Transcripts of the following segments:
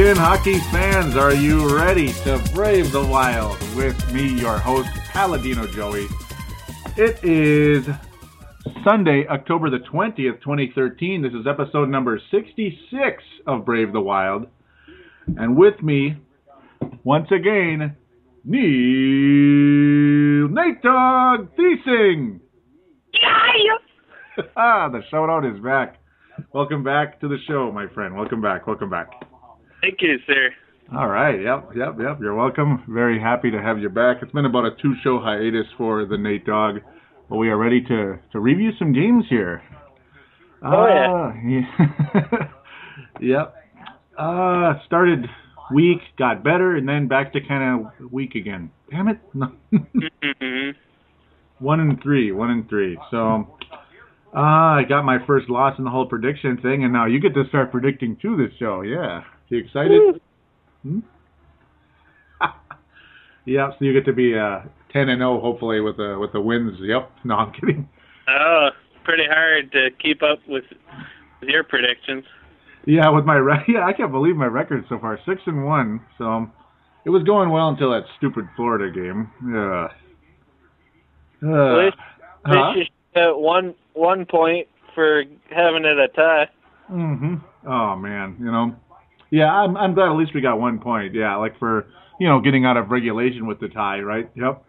Again, hockey fans. Are you ready to brave the wild with me, your host, Paladino Joey? It is Sunday, October the 20th, 2013. This is episode number 66 of Brave the Wild. And with me, once again, Neil Nate Dog Thiesing. ah, the shout out is back. Welcome back to the show, my friend. Welcome back. Welcome back. Thank you, sir. All right. Yep. Yep. Yep. You're welcome. Very happy to have you back. It's been about a two show hiatus for the Nate Dog, but we are ready to to review some games here. Oh, yeah. Uh, yeah. yep. Uh, started weak, got better, and then back to kind of weak again. Damn it. No. hmm one and three. One and three. So. Uh, I got my first loss in the whole prediction thing, and now you get to start predicting too this show. Yeah. You excited? Hmm? yeah, so you get to be uh, 10 and 0 hopefully with the with the wins. Yep. No, I'm kidding. Oh, pretty hard to keep up with, with your predictions. Yeah, with my re- yeah, I can't believe my record so far, six and one. So um, it was going well until that stupid Florida game. Yeah. Uh, At least, at huh? least you one one point for having it a tie. hmm Oh man, you know. Yeah, I'm I'm glad at least we got one point. Yeah, like for you know getting out of regulation with the tie, right? Yep.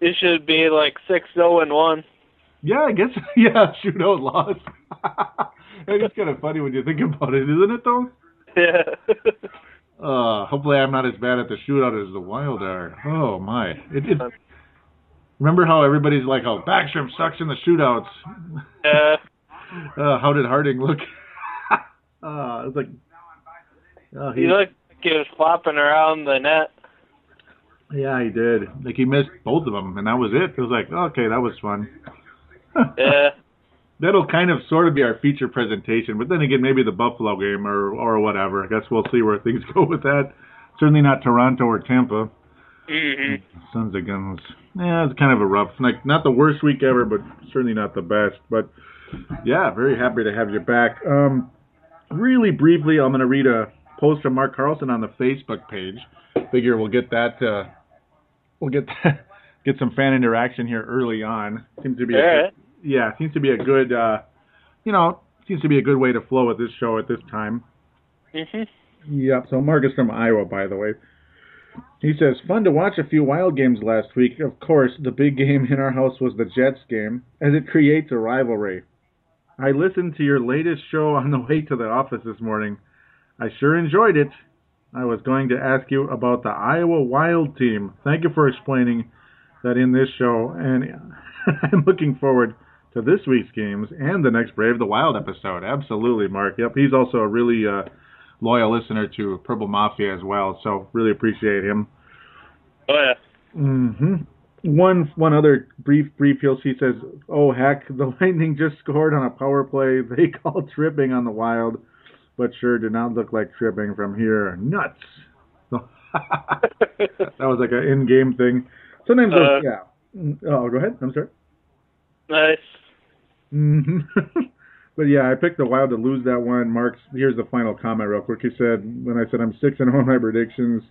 It should be like six zero and one. Yeah, I guess. Yeah, shootout loss. it's kind of funny when you think about it, isn't it? Though. Yeah. Uh, hopefully I'm not as bad at the shootout as the Wild are. Oh my! It, it, remember how everybody's like, "Oh, Backstrom sucks in the shootouts." yeah. Uh, how did Harding look? uh, it's like, uh, He looked like he was flopping around the net. yeah, he did. Like he missed both of them, and that was it. It was like, okay, that was fun. Yeah. That'll kind of sort of be our feature presentation, but then again, maybe the Buffalo game or or whatever. I guess we'll see where things go with that. Certainly not Toronto or Tampa. hmm Sons of Guns. Yeah, it's kind of a rough, like not the worst week ever, but certainly not the best. But yeah, very happy to have you back. Um, really briefly, I'm going to read a post from Mark Carlson on the Facebook page. Figure we'll get that. Uh, we'll get that, get some fan interaction here early on. Seems to be a right. yeah, seems to be a good. Uh, you know, seems to be a good way to flow with this show at this time. hmm Yep. So Mark is from Iowa, by the way. He says, fun to watch a few wild games last week. Of course, the big game in our house was the Jets game, as it creates a rivalry. I listened to your latest show on the way to the office this morning. I sure enjoyed it. I was going to ask you about the Iowa Wild team. Thank you for explaining that in this show, and I'm looking forward to this week's games and the next Brave the Wild episode. Absolutely, Mark. Yep, he's also a really uh, loyal listener to Purple Mafia as well, so really appreciate him. Oh yeah. hmm One one other brief brief he'll he says, "Oh heck, the Lightning just scored on a power play. They call tripping on the Wild, but sure did not look like tripping from here. Nuts." that was like an in-game thing. Sometimes, those, Uh, yeah. Oh, go ahead. I'm sorry. Nice. hmm but yeah, I picked the Wild to lose that one. Mark's here's the final comment real quick. He said when I said I'm six and on my predictions,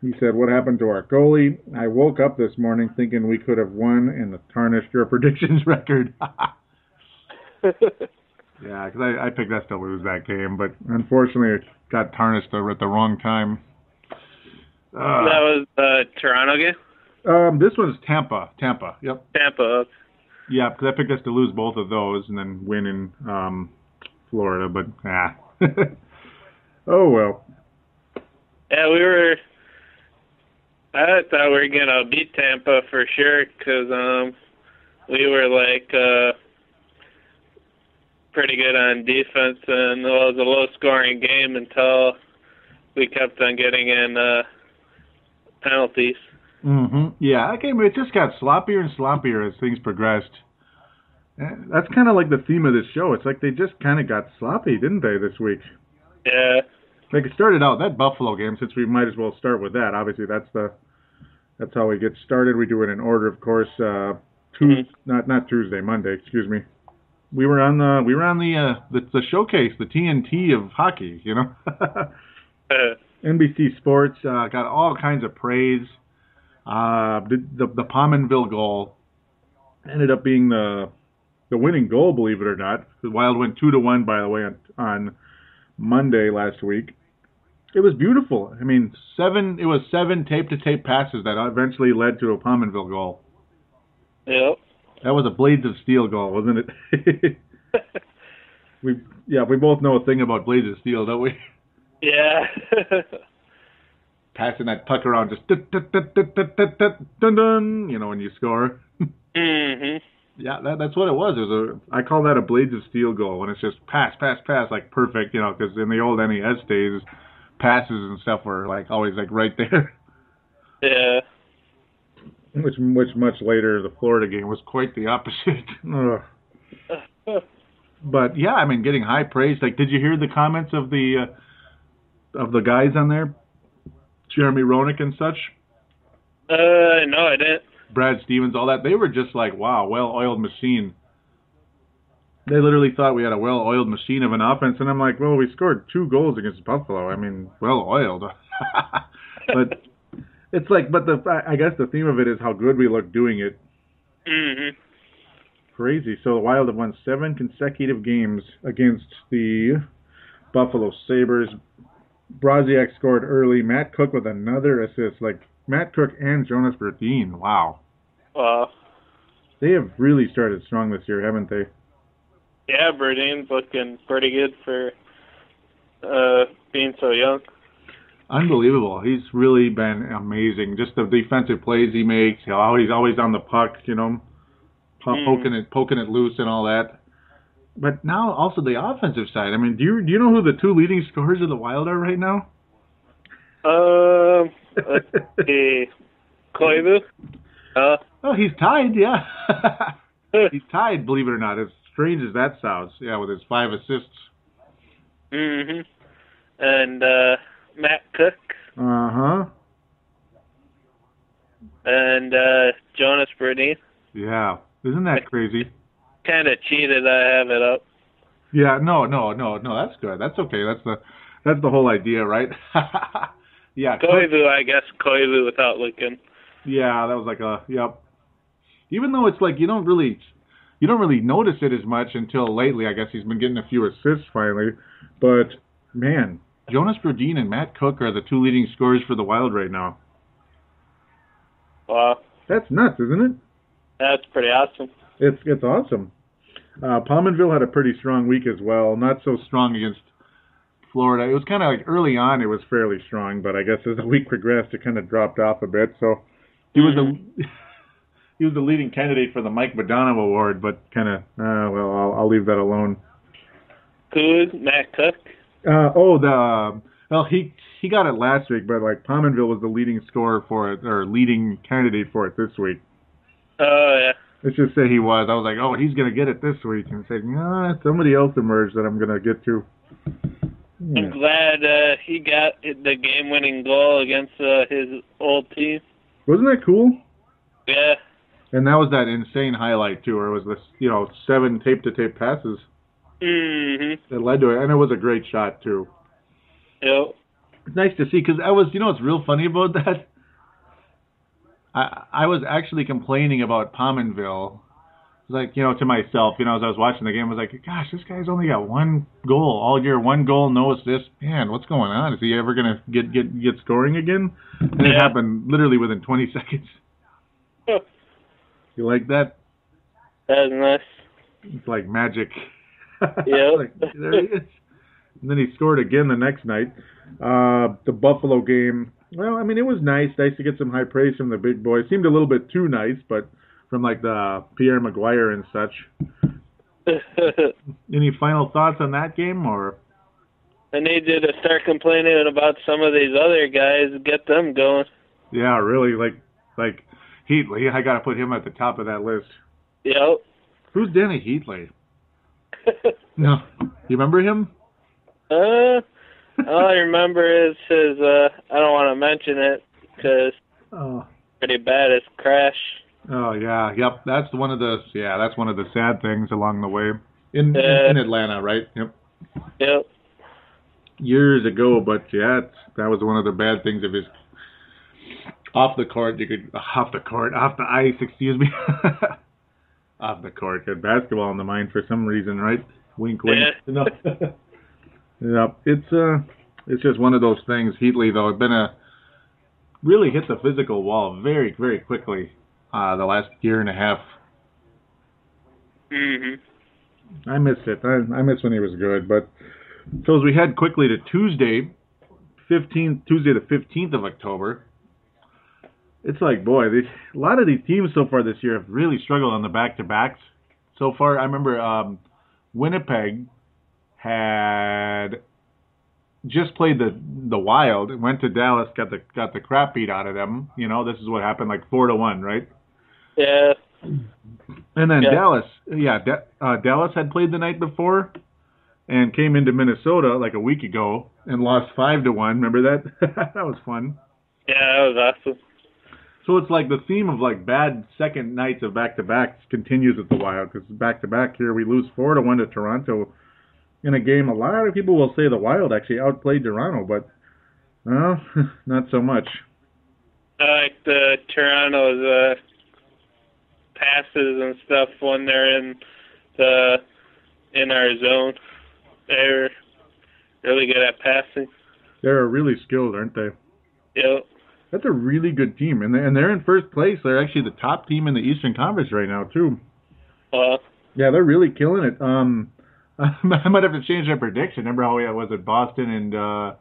he said what happened to our goalie? I woke up this morning thinking we could have won and tarnished your predictions record. Yeah, because I, I picked us to lose that game, but unfortunately it got tarnished at the wrong time. that Uh, was the Toronto game. um, this one's Tampa. Tampa. Yep. Tampa. Yeah, because I picked us to lose both of those and then win in um, Florida, but ah. oh well. Yeah, we were. I thought we were gonna beat Tampa for sure because um, we were like uh, pretty good on defense, and it was a low-scoring game until we kept on getting in uh, penalties. hmm Yeah, that game it just got sloppier and sloppier as things progressed. And That's kind of like the theme of this show. It's like they just kind of got sloppy, didn't they, this week? Yeah, Like it started out that Buffalo game. Since we might as well start with that. Obviously, that's the that's how we get started. We do it in order, of course. Uh, Tuesday, not not Tuesday, Monday. Excuse me. We were on the we were on the uh, the, the showcase, the TNT of hockey. You know. NBC Sports uh, got all kinds of praise. Uh, the, the the Pominville goal ended up being the the winning goal, believe it or not. The Wild went two to one, by the way, on, on Monday last week. It was beautiful. I mean, seven. It was seven tape to tape passes that eventually led to a Pominville goal. Yep. That was a Blades of Steel goal, wasn't it? we yeah, we both know a thing about Blades of Steel, don't we? Yeah. Passing that puck around, just dun dun dun you know when you score. mhm. Yeah, that, that's what it was. It was a I call that a Blades of Steel goal when it's just pass, pass, pass, like perfect, you know, because in the old NES days, passes and stuff were like always like right there. Yeah. Which which much later the Florida game was quite the opposite. But yeah, I mean, getting high praise. Like, did you hear the comments of the uh, of the guys on there, Jeremy Roenick and such, Uh, no, I didn't. Brad Stevens, all that? They were just like, wow, well-oiled machine. They literally thought we had a well-oiled machine of an offense, and I'm like, well, we scored two goals against Buffalo. I mean, well-oiled. but it's like, but the I guess the theme of it is how good we look doing it. Mhm. Crazy. So the Wild have won seven consecutive games against the Buffalo Sabres. Brodziak scored early. Matt Cooke with another assist. Like Matt Cooke and Jonas Brodin. Wow. Wow. They have really started strong this year, haven't they? Yeah, Brodin's looking pretty good for uh being so young. Unbelievable. He's really been amazing. Just the defensive plays he makes. How he's always on the puck, you know, Mm. poking it, poking it loose, and all that. But now also the offensive side. I mean, do you do you know who the two leading scorers of the Wild are right now? Um, let's see. Koivu? Uh, Oh, he's tied. Yeah, he's tied. Believe it or not, as strange as that sounds. Yeah, with his five assists. mhm. And uh Matt Cooke Uh huh. and uh Jonas Brodin. Yeah. Isn't that crazy? Kind of cheated. I have it up. Yeah. No. No. No. No. That's good. That's okay. That's the that's the whole idea, right? yeah. Koivu, I guess Koivu without looking. Yeah, that was like a yep. Even though it's like you don't really you don't really notice it as much until lately. I guess he's been getting a few assists finally. But man, Jonas Brodin and Matt Cooke are the two leading scorers for the Wild right now. Wow, That's nuts, isn't it? that's pretty awesome. It's it's awesome. Uh, Pominville had a pretty strong week as well. Not so strong against Florida. It was kind of like early on, it was fairly strong, but I guess as the week progressed, it kind of dropped off a bit. So he was the he was the leading candidate for the Mike Madonna Award, but kind of uh, well, I'll, I'll leave that alone. Who? Matt Cooke? Uh, oh, the well, he he got it last week, but like Pominville was the leading scorer for it or leading candidate for it this week. Oh yeah. Let's just say he was. I was like, oh, he's gonna get it this week, and said, nah, somebody else emerged that I'm gonna get to. I'm glad uh, he got the game-winning goal against uh, his old team. Wasn't that cool? Yeah. And that was that insane highlight too, where it was this, you know, seven tape to tape passes Mhm. that led to it, and it was a great shot too. Yep. It's nice to see because I was, you know, what's real funny about that. I I was actually complaining about Pominville, like you know, to myself, you know, as I was watching the game, I was like, gosh, this guy's only got one goal all year, one goal, no assist. Man, what's going on? Is he ever gonna get get get scoring again? And it happened literally within 20 seconds. You like that? That's nice. It's like magic. Yep. like, there he is. And then he scored again the next night. Uh, the Buffalo game. Well, I mean, it was nice. Nice to get some high praise from the big boys. Seemed a little bit too nice, but from like the Pierre McGuire and such. Any final thoughts on that game, or I need you to start complaining about some of these other guys. Get them going. yeah, really like like Heatley? I got to put him at the top of that list. Yep. Who's Dany Heatley? No, you remember him? uh, all I remember is his. Uh, I don't want to mention it because Oh. pretty bad. His crash. Oh yeah, yep. That's one of the yeah. That's one of the sad things along the way in in, in Atlanta, right? Yep. Yep. years ago, but yeah, it's, that was one of the bad things of his off the court. You could off the court, off the ice. Excuse me. off the court. Had basketball in the mind for some reason, right? Wink, wink. Yeah. yeah, it's uh, it's just one of those things. Heatley though, it's been a really hit the physical wall very, very quickly. Uh, the last year and a half. Mhm. I miss it. I, I miss when he was good. But so as we head quickly to Tuesday, 15th, Tuesday the 15th of October, it's like, boy, these, a lot of these teams so far this year have really struggled on the back-to-backs. So far, I remember um, Winnipeg had just played the the Wild, went to Dallas, got the got the crap beat out of them. You know, this is what happened, like four to one, right? Yeah. And then Yeah. Dallas, yeah, uh, Dallas had played the night before and came into Minnesota like a week ago and lost five to one. Remember that? that was fun. Yeah, that was awesome. So it's like the theme of like bad second nights of back to backs continues at the Wild because back to back here we lose four to one to Toronto in a game. A lot of people will say the Wild actually outplayed Toronto, but well, not so much. I like the Toronto's uh, passes and stuff when they're in the in our zone. They're really good at passing. They're really skilled, aren't they? Yep. That's a really good team, and they're, and they're in first place. They're actually the top team in the Eastern Conference right now too. Uh, Yeah, they're really killing it. Um, I might have to change my prediction. Remember how it was at Boston and uh,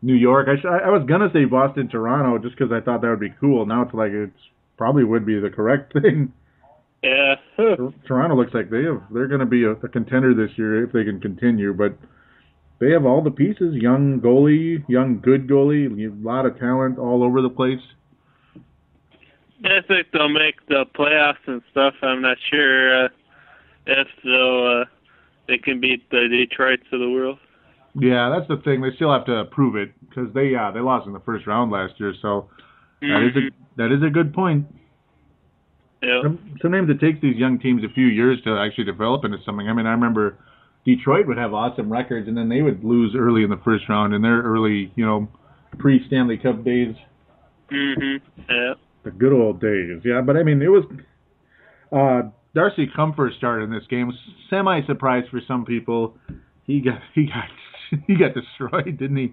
New York? I, sh- I I was gonna say Boston, Toronto, just because I thought that would be cool. Now it's like it's probably would be the correct thing. yeah. Toronto looks like they have they're gonna be a, a contender this year if they can continue, but they have all the pieces. Young goalie, young good goalie, a lot of talent all over the place. I think they'll make the playoffs and stuff. I'm not sure uh, if they'll uh, they can beat the Detroits of the world. Yeah, that's the thing. They still have to prove it because they uh, they lost in the first round last year. So that is a that is a good point. Yeah. Sometimes it takes these young teams a few years to actually develop into something. I mean, I remember Detroit would have awesome records, and then they would lose early in the first round in their early, you know, pre Stanley Cup days, Mm-hmm. Yeah. the good old days. Yeah, but I mean, it was uh, Darcy Kuemper started in this game. Semi surprise for some people. He got he got he got destroyed, didn't he?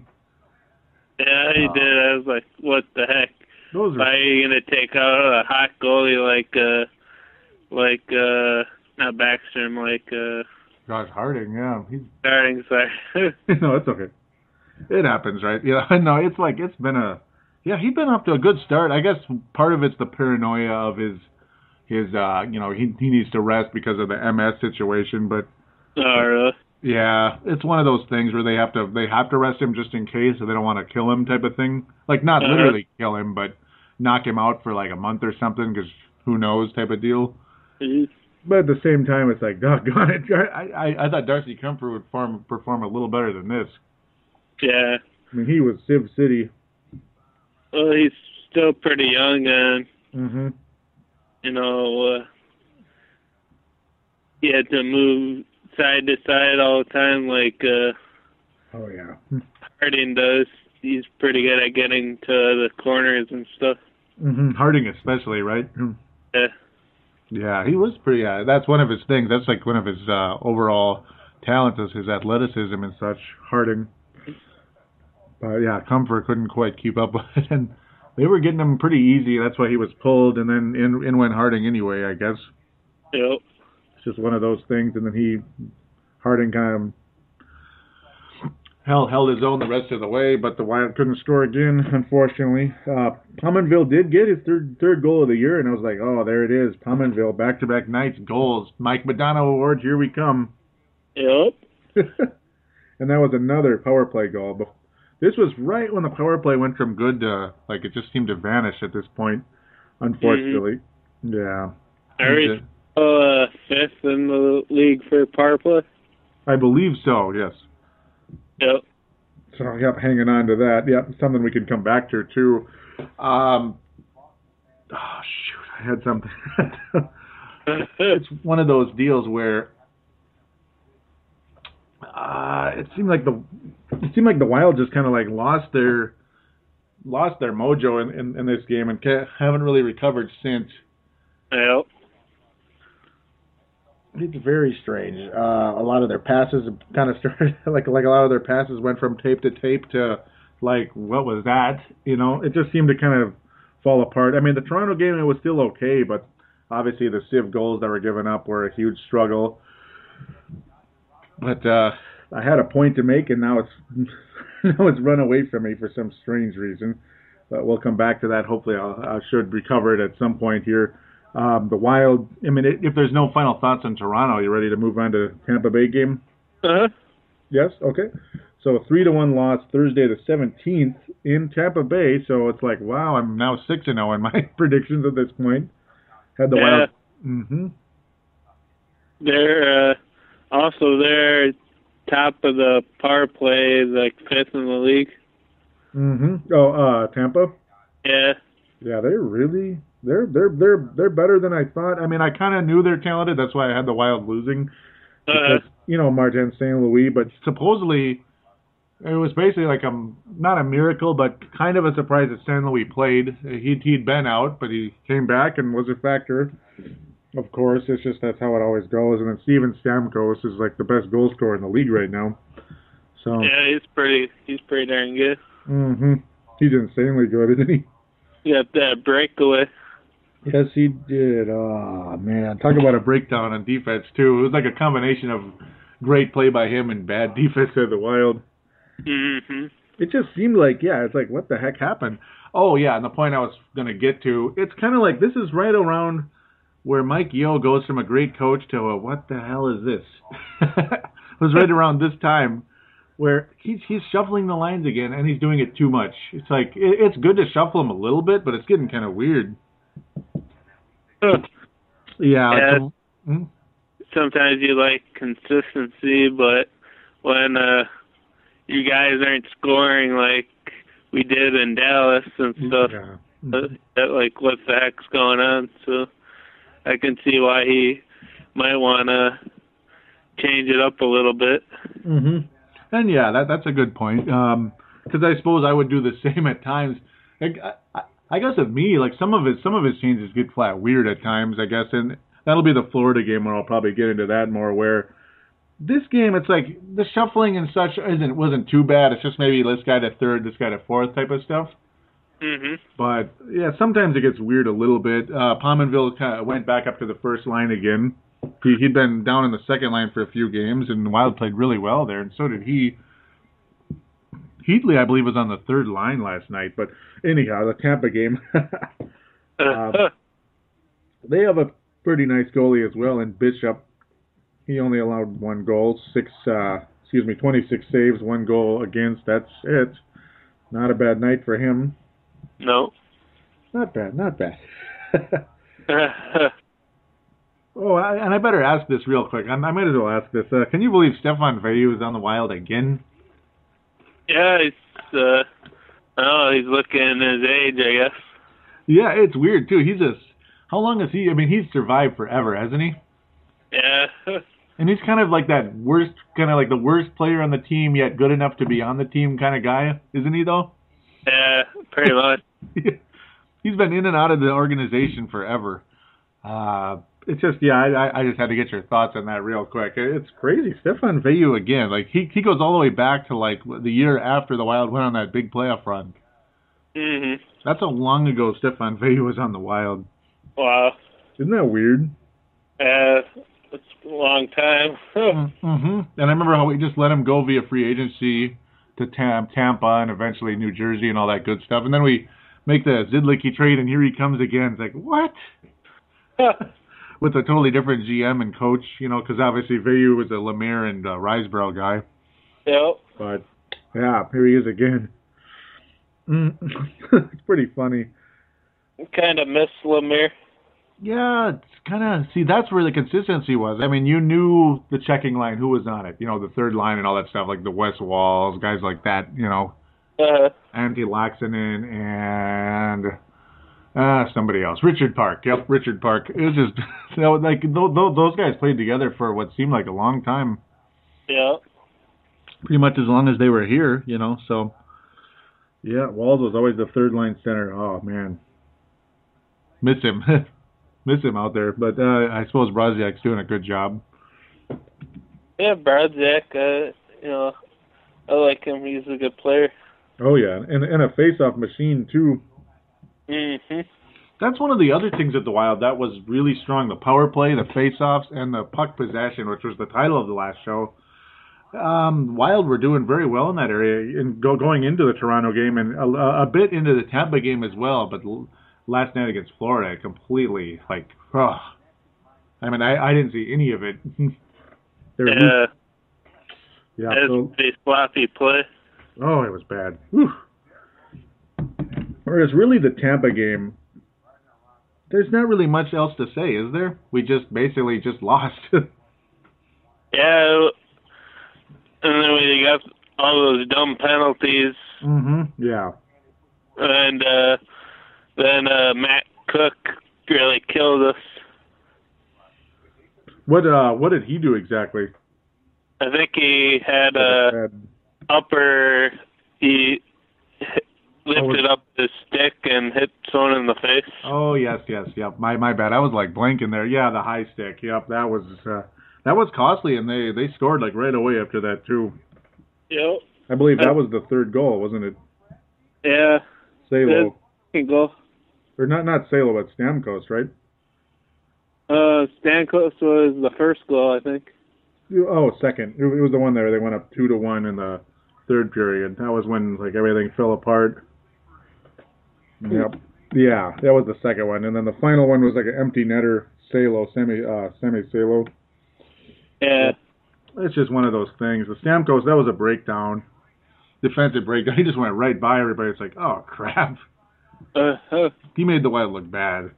Yeah, he Uh, did. I was like, what the heck? Those Why are are you gonna take out a hot goalie like uh like uh not Backstrom, like uh Josh Harding. Yeah, he's Harding. sorry. no, it's okay. It happens, right? Yeah, no, it's like it's been a yeah, he's been off to a good start. I guess part of it's the paranoia of his his uh you know, he he needs to rest because of the MS situation, but oh really? yeah, it's one of those things where they have to they have to rest him just in case so they don't want to kill him type of thing. Like not Uh-huh. literally kill him, but knock him out for like a month or something cuz who knows type of deal. Mhm. But at the same time, it's like, doggone it. I, I, I thought Darcy Kuemper would perform, perform a little better than this. Yeah. I mean, he was Civ City. Well he's still pretty young and Mm-hmm. you know, uh he had to move side to side all the time like uh Oh yeah. Harding does. He's pretty good at getting to the corners and stuff. Mm-hmm. Harding especially, right? Yeah. Yeah, he was pretty. Yeah, that's one of his things. That's like one of his uh, overall talents is his athleticism and such. Harding. But yeah, Kuemper couldn't quite keep up with it, and they were getting him pretty easy. That's why he was pulled, and then in in went Harding anyway. I guess Yep. it's just one of those things, and then he Harding kind of held held his own the rest of the way, but the Wild couldn't score again, unfortunately. Uh, Pominville did get his third third goal of the year, and I was like, oh, there it is, Pominville, back to back nights, goals, Mike Madonna Awards, here we come. Yep. and that was another power play goal. But this was right when the power play went from good to like it just seemed to vanish at this point, unfortunately. Yeah. Are we uh, fifth in the league for power play? I believe so. Yes. Yep. So yep, hanging on to that. Yep, something we can come back to too. Um, oh shoot, I had something. it's one of those deals where uh, it seemed like the it seemed like the Wild just kind of like lost their lost their mojo in, in, in this game and ca- haven't really recovered since. Yep. It's very strange. Uh, a lot of their passes kind of started like like a lot of their passes went from tape to tape to like what was that? You know, it just seemed to kind of fall apart. I mean, the Toronto game it was still okay, but obviously the Civ goals that were given up were a huge struggle. But uh, I had a point to make, and now it's now it's run away from me for some strange reason. But we'll come back to that. Hopefully, I'll, I should recover it at some point here. Um, the Wild. I mean, if there's no final thoughts on Toronto, you ready to move on to Tampa Bay game? Uh huh. Yes. Okay. So three to one loss Thursday the seventeenth in Tampa Bay. So it's like, wow, I'm now six and zero in my predictions at this point. Had the Yeah. Wild. Mm-hmm. They're uh, also they're top of the power play, like fifth in the league. Mm-hmm. Oh, uh, Tampa. Yeah. Yeah, they're really they're they're they're they're better than I thought. I mean, I kind of knew they're talented. That's why I had the Wild losing Uh, because you know Martin St. Louis, but supposedly it was basically like a not a miracle, but kind of a surprise that St. Louis played. He he'd been out, but he came back and was a factor. Of course, it's just that's how it always goes. And then Steven Stamkos is like the best goal scorer in the league right now. So, yeah, he's pretty. He's pretty darn good. hmm he's insanely good, isn't he? Yeah, that breakaway. Yes, he did. Oh man, talk about a breakdown on defense too. It was like a combination of great play by him and bad defense at the Wild. hmm It just seemed like, yeah, it's like what the heck happened? Oh yeah, and the point I was gonna get to, it's kind of like this is right around where Mike Yeo goes from a great coach to a what the hell is this? it was right around this time where he's he's shuffling the lines again and he's doing it too much. It's like it, it's good to shuffle them a little bit, but it's getting kind of weird. Yeah. It's hmm? Sometimes you like consistency, but when uh you guys aren't scoring like we did in Dallas and stuff, Yeah. uh, that, like what the heck's going on? So I can see why he might want to change it up a little bit. hmm And yeah, that that's a good point. Um 'cause I suppose I would do the same at times. Like, I, I, guess of me, like some of his some of his changes get flat weird at times. I guess, and that'll be the Florida game where I'll probably get into that more. Where this game, it's like the shuffling and such isn't wasn't too bad. It's just maybe this guy to third, this guy to fourth type of stuff. Mhm. But yeah, sometimes it gets weird a little bit. Uh, Pominville kind of went back up to the first line again. He, he'd been down in the second line for a few games, and Wild played really well there, and so did he. Heatley, I believe, was on the third line last night. But anyhow, the Tampa game, Um, they have a pretty nice goalie as well And Bishop. He only allowed one goal, six, uh, excuse me, 26 saves, one goal against. That's it. Not a bad night for him. no. Not bad, not bad. oh, I, and I better ask this real quick. I, I might as well ask this. Uh, can you believe Stéphane Veilleux is on the Wild again? Yeah, he's uh oh, he's looking his age, I guess. Yeah, it's weird too. He's a. How long has he? I mean, he's survived forever, hasn't he? Yeah. And he's kind of like that worst, kind of like the worst player on the team, yet good enough to be on the team kind of guy, isn't he? Though. yeah, pretty much. he's been in and out of the organization forever. Uh, it's just yeah, I, I just had to get your thoughts on that real quick. It's crazy, Stéphane Veilleux again. Like he he goes all the way back to like the year after the Wild went on that big playoff run. Mhm. That's how long ago Stéphane Veilleux was on the Wild. Wow. Isn't that weird? Yeah, it's a long time. Mm-hmm. And I remember how we just let him go via free agency to Tam- Tampa and eventually New Jersey and all that good stuff. And then we make the Zidlicky trade, and here he comes again. It's like what? With a totally different GM and coach, you know, because obviously Veilleux was a Lemaire and uh, Risebrough guy. yep. But yeah, here he is again. Mm. it's pretty funny. Kind of miss Lemaire. Yeah, it's kind of see that's where the consistency was. I mean, you knew the checking line, who was on it, you know, the third line and all that stuff, like the Wes Walz, guys like that, you know, Uh, Antti Laaksonen and uh somebody else, Richard Park. Yep, Richard Park. It was just that was like th- th- those guys played together for what seemed like a long time. yeah. pretty much as long as they were here, you know. So yeah, Walz was always the third line center. Oh man, miss him, miss him out there. But uh, I suppose Brodziak's doing a good job. Yeah, Brodziak, uh, you know, I like him. He's a good player. Oh yeah, and and a face-off machine too. Mhm. That's one of the other things at the Wild that was really strong: the power play, the face-offs, and the puck possession, which was the title of the last show. Um, Wild were doing very well in that area, and go, going into the Toronto game, and a, a bit into the Tampa game as well. But l- last night against Florida, completely like, oh, I mean, I, I didn't see any of it. They were Yeah, yeah. that's So, sloppy play. Oh, it was bad. Whew. Whereas really the Tampa game, there's not really much else to say, is there? We just basically just lost. Yeah, and then we got all those dumb penalties, mhm. Yeah. and uh, then uh, Matt Cooke really killed us. What uh what did he do exactly? I think he had a Bad- upper. He lifted Oh, up the stick and hit someone in the face. Oh yes, yes, yep. My my bad. I was like blanking there. Yeah, the high stick. Yep, that was uh that was costly and they they scored like right away after that too. Yep. I believe that was the third goal, wasn't it? Yeah. Salo. Can go. Or not not Salo, but Stamkos, right? Uh, Stamkos was the first goal, I think. Oh, second. It was the one there. They went up two to one in the third period. That was when like everything fell apart. Yep. Yeah, that was the second one, and then the final one was like an empty netter, Salo, semi, uh, Sami Salo. Yeah. It's just one of those things. The Stamkos, that was a breakdown, defensive breakdown. He just went right by everybody. It's like, oh crap. Uh, uh, He made the Wild look bad.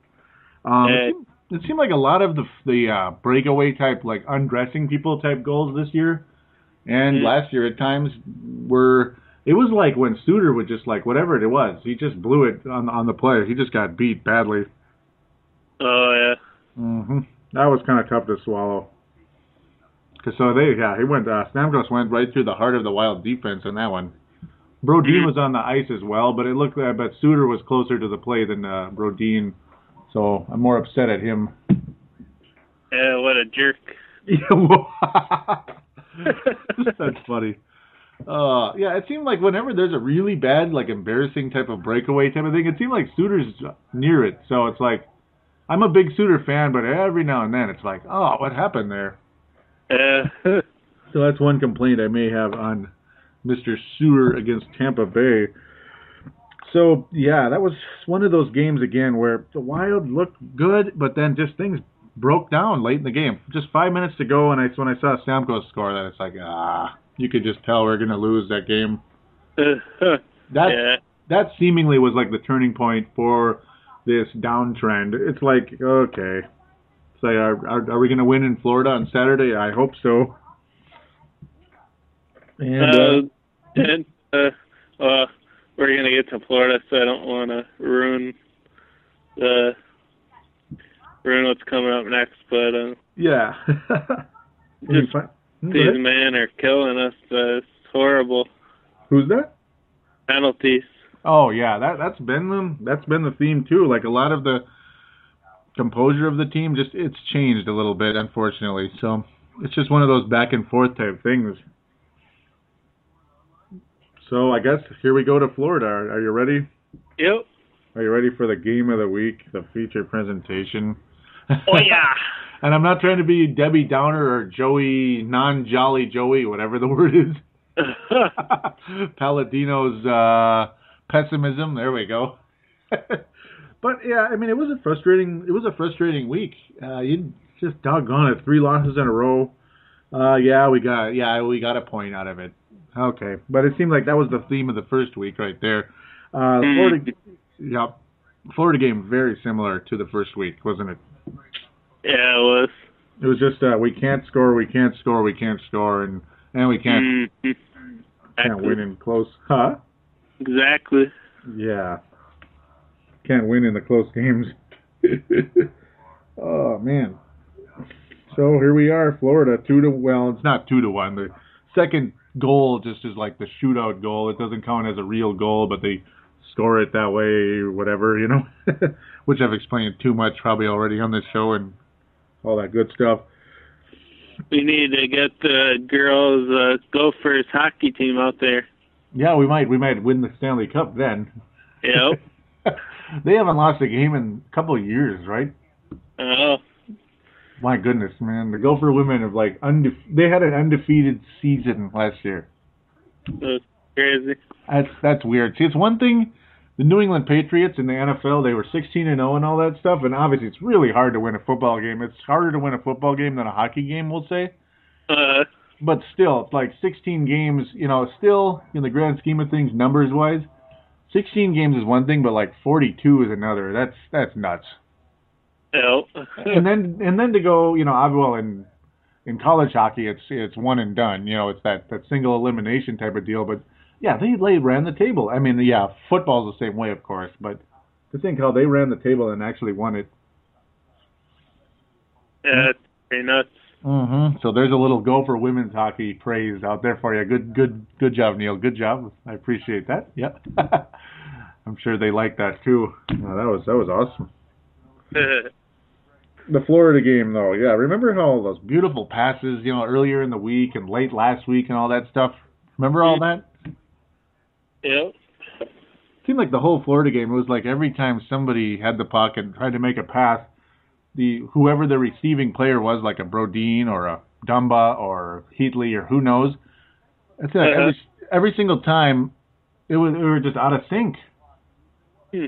Um, Yeah. it, seemed, it seemed like a lot of the the uh, breakaway type, like undressing people type goals this year, and Mhm. last year at times were. It was like when Suter would just like whatever it was, he just blew it on on the play. He just got beat badly. oh hmm That was kind of tough to swallow. Cause so they yeah he went uh, Stamkos went right through the heart of the Wild defense in that one. Brodin Mhm. was on the ice as well, but it looked like bet Suter was closer to the play than uh, Brodin, so I'm more upset at him. yeah. Yeah. What a jerk. Yeah, that's funny. Uh, yeah, it seemed like whenever there's a really bad, like embarrassing type of breakaway type of thing, it seemed like Suter's near it. So it's like, I'm a big Suter fan, but every now and then it's like, oh, what happened there? Yeah. So that's one complaint I may have on Mr. Suter against Tampa Bay. So yeah, that was one of those games again where the Wild looked good, but then just things broke down late in the game. Just five minutes to go, and I when I saw Stamkos score, that it's like ah, you could just tell we're gonna lose that game. That yeah. that seemingly was like the turning point for this downtrend. It's like okay, it's like are are, are we gonna win in Florida on Saturday? I hope so. And uh, Uh, and, uh, uh, we're gonna get to Florida, so I don't want to ruin the ruin what's coming up next. But uh, yeah. Just fi- these men are killing us. Uh, it's horrible Who's that? penalties. Oh yeah, that that's been the that's been the theme too. Like a lot of the composure of the team, just it's changed a little bit, unfortunately. So it's just one of those back and forth type things. So I guess here we go to Florida. Are, are you ready? Yep. Are you ready for the game of the week, the feature presentation? Oh yeah. and I'm not trying to be Debbie Downer or Joey non-jolly Joey, whatever the word is. Paladino's uh, pessimism. There we go. but yeah, I mean, it was a frustrating. It was a frustrating week. Uh, you just doggone it, three losses in a row. Uh, yeah, we got yeah we got a point out of it. Okay, but it seemed like that was the theme of the first week right there. Uh, Florida, yep, Florida game very similar to the first week, wasn't it? Yeah, it was. It was just uh, we can't score, we can't score, we can't score, and and we can't Mhm. can't win in close. Huh? Exactly. Yeah. Can't win in the close games. oh man. So here we are, Florida, two to well, it's not two to one. The second goal just is like the shootout goal. It doesn't count as a real goal, but they score it that way, whatever, you know. Which I've explained too much probably already on this show and all that good stuff. We need to get the girls uh, Gophers hockey team out there. Yeah, we might we might win the Stanley Cup then. Yep. they haven't lost a game in a couple of years, right? Oh, My goodness, man, the Gopher women have like unde- they had an undefeated season last year. that's crazy. That's that's weird. See, it's one thing. The New England Patriots in the NFL, they were 16 and 0 and all that stuff, and obviously it's really hard to win a football game. It's harder to win a football game than a hockey game, we'll say. Uh, But still, it's like 16 games. You know, still in the grand scheme of things, numbers wise, 16 games is one thing, but like 42 is another. That's that's nuts. no. and then and then to go, you know, I- well in in college hockey, it's it's one and done. You know, it's that that single elimination type of deal. But yeah, they they ran the table. I mean, yeah, football's the same way, of course. But to think how they ran the table and actually won it. yeah, it's pretty nuts. Mm-hmm. So there's a little go for women's hockey praise out there for you. Good good good job, Neil. Good job. I appreciate that. Yep. I'm sure they like that too. Yeah, that was that was awesome. The Florida game, though, yeah. Remember how those beautiful passes, you know, earlier in the week and late last week and all that stuff. Remember all that? Yep. seemed like the whole Florida game. It was like every time somebody had the puck and tried to make a pass, the whoever the receiving player was, like a Brodin or a Dumba or Heatley or who knows, that's it. Uh-huh. Every every single time, it was we were just out of sync. Hmm.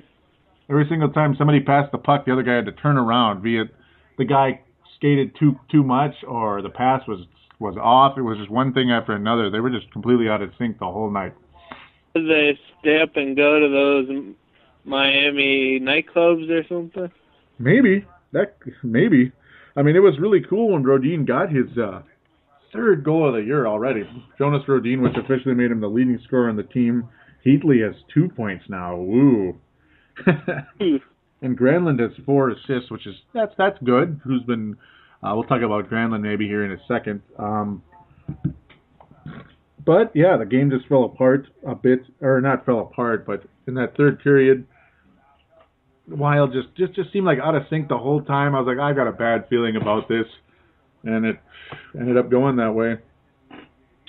Every single time somebody passed the puck, the other guy had to turn around. Be it the guy skated too too much or the pass was was off. It was just one thing after another. They were just completely out of sync the whole night. They stay up and go to those Miami nightclubs or something. Maybe that maybe. I mean, it was really cool when Brodin got his uh, third goal of the year already. Jonas Brodin, which officially made him the leading scorer on the team. Heatley has two points now. Woo. And Granlund has four assists, which is that's that's good. Who's been? Uh, we'll talk about Granlund maybe here in a second. Um, but yeah, the game just fell apart a bit, or not fell apart, but in that third period, Wild just just just seemed like out of sync the whole time. I was like, I got a bad feeling about this, and it ended up going that way.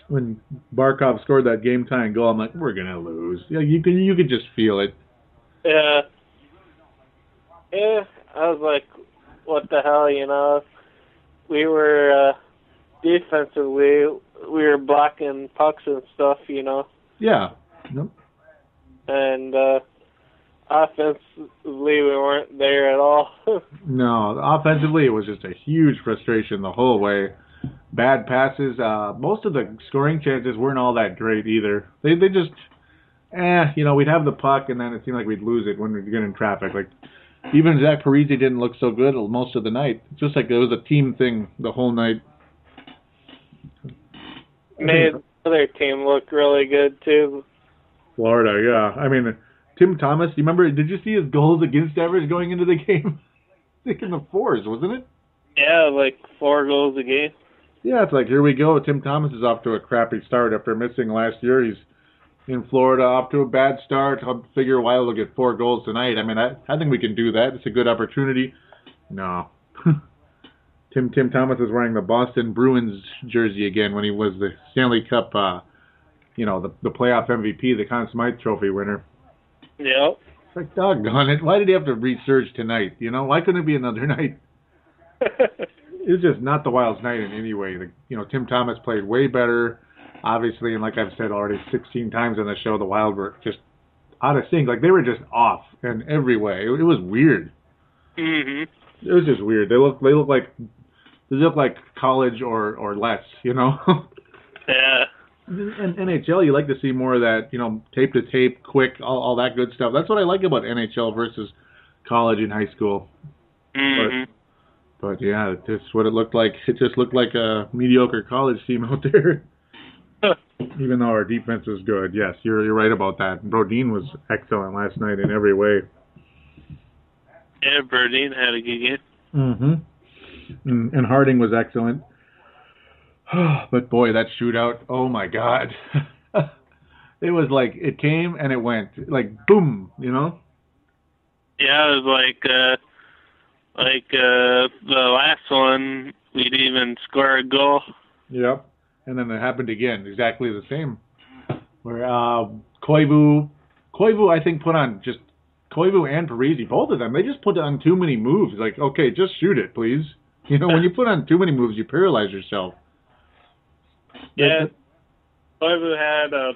When Barkov scored that game tying goal, I'm like, we're gonna lose. Yeah, you can you could just feel it. Yeah. Yeah, I was like, what the hell, you know? We were uh defensively we were blocking pucks and stuff, you know. Yeah. Nope. And uh offensively we weren't there at all. No, offensively it was just a huge frustration the whole way. Bad passes. Uh, most of the scoring chances weren't all that great either. They they just, eh, you know, we'd have the puck and then it seemed like we'd lose it when we'd get in traffic. Like even Zach Parise didn't look so good most of the night. It's just like it was a team thing the whole night. Made hmm. the other team look really good too. Florida, yeah. I mean, Tim Thomas. You remember? Did you see his goals against average going into the game? I think in the fours, wasn't it? Yeah, like four goals a game. Yeah, it's like here we go. Tim Thomas is off to a crappy start after missing last year. He's in Florida off to a bad start. I'll figure Wild will get four goals tonight. I mean, I, I think we can do that. It's a good opportunity. No. Tim Tim Thomas is wearing the Boston Bruins jersey again when he was the Stanley Cup, uh, you know, the the playoff MVP, the Conn Smythe Trophy winner. Yep. It's like, doggone it. Why did he have to resurge tonight? You know, why couldn't it be another night? It was just not the Wild's night in any way. The, you know, Tim Thomas played way better, obviously, and like I've said already 16 times on the show, the Wild were just out of sync. Like they were just off in every way. It, it was weird. mhm. It was just weird. They look they look like they look like college or or less. You know. Yeah. In NHL, you like to see more of that, you know, tape to tape, quick, all, all that good stuff. That's what I like about NHL versus college and high school. Mhm. But yeah, just what it looked like. It just looked like a mediocre college team out there. Even though our defense was good, yes, you're you're right about that. Brodin was excellent last night in every way. yeah, Brodin had a good game. Mm-hmm. And, and Harding was excellent. but boy, that shootout! Oh my God, it was like it came and it went like boom, you know. Yeah, it was like uh like uh the last one we didn't even score a goal. Yep. And then it happened again, exactly the same. Where uh Koivu Koivu I think put on just Koivu and Parise, both of them, they just put on too many moves. Like, okay, just shoot it, please. You know, when you put on too many moves, you paralyze yourself. Yeah. Koivu had a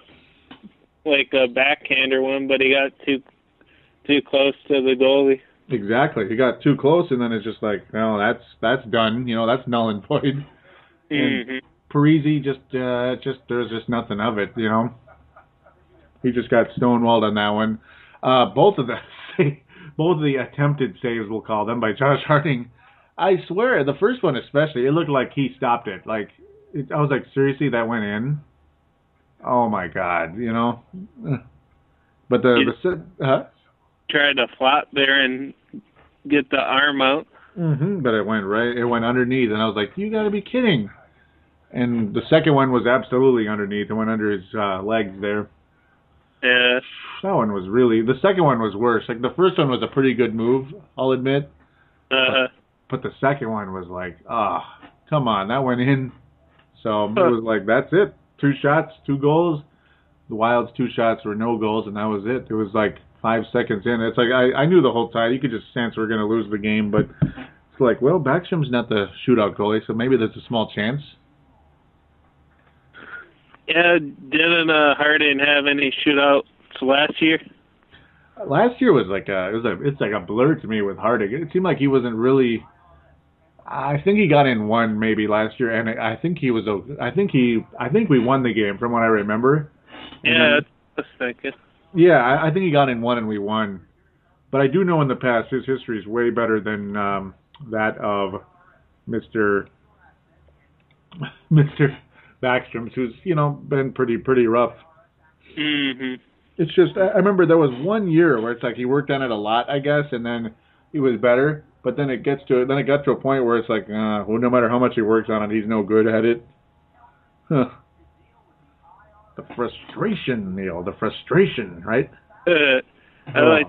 like a backhander one, but he got too too close to the goalie. Exactly. He got too close, and then it's just like, well, that's that's done. You know, that's null and void. Mm-hmm. Parise just uh just there's just nothing of it, you know. He just got stonewalled on that one. Uh both of the both of the attempted saves we'll call them by Josh Harding. I swear the first one especially, it looked like he stopped it. Like it, I was like seriously that went in. Oh my god, you know. But the the huh? Tried to flop there and get the arm out. Mhm. But it went right. It went underneath, and I was like, "You got to be kidding!" And the second one was absolutely underneath. It went under his uh, legs there. Yeah. That one was really. The second one was worse. Like the first one was a pretty good move, I'll admit. Uh, But the second one was like, ah, come on, that went in. So it was like, that's it. Two shots, two goals. The Wild's two shots were no goals, and that was it. It was like five seconds in. It's like I, I knew the whole time. You could just sense we're going to lose the game, but it's like, well, Backstrom's not the shootout goalie, so maybe there's a small chance. yeah. Didn't uh, Harding have any shootouts last year? Last year was like a, it was a, it's like a blur to me with Harding. It seemed like he wasn't really. I think he got in one maybe last year, and I think he was. o- I think he. I think we won the game from what I remember. And Yeah, then- that's I was thinking. Yeah, I, I think he got in one and we won. But I do know in the past his history is way better than um, that of Mr. Mr. Backstrom's, who's you know been pretty pretty rough. hmm It's just I I remember there was one year where it's like he worked on it a lot, I guess, and then he was better. But then it gets to it. then it got to a point where it's like, uh, well, no matter how much he works on it, he's no good at it. Huh. The frustration, Neil. The frustration, right? Uh, I like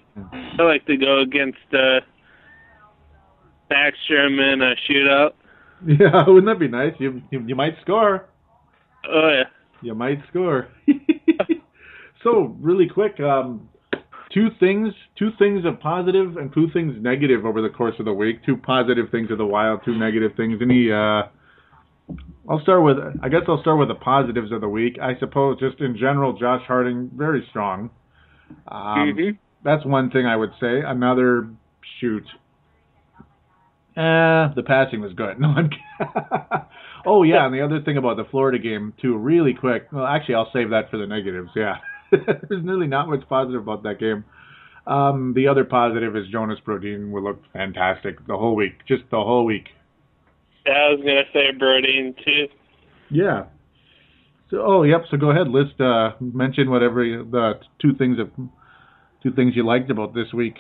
I like to go against uh, Backstrom in a shootout. Yeah, wouldn't that be nice? You you, you might score. Oh yeah. You might score. so really quick, um, two things, two things of positive and two things negative over the course of the week. Two positive things of the Wild, two negative things. Any? Uh, I'll start with. I guess I'll start with the positives of the week. I suppose just in general, Josh Harding very strong. Um, Mhm. That's one thing I would say. Another shoot. Eh, the passing was good. No, I'm. oh yeah, and the other thing about the Florida game too, really quick. Well, actually, I'll save that for the negatives. Yeah, there's really not much positive about that game. Um, the other positive is Jonas Brodin will look fantastic the whole week, just the whole week. Yeah, I was gonna say Brodin too. Yeah. So, oh, yep. So go ahead, list, uh, mention whatever you- the two things of two things you liked about this week.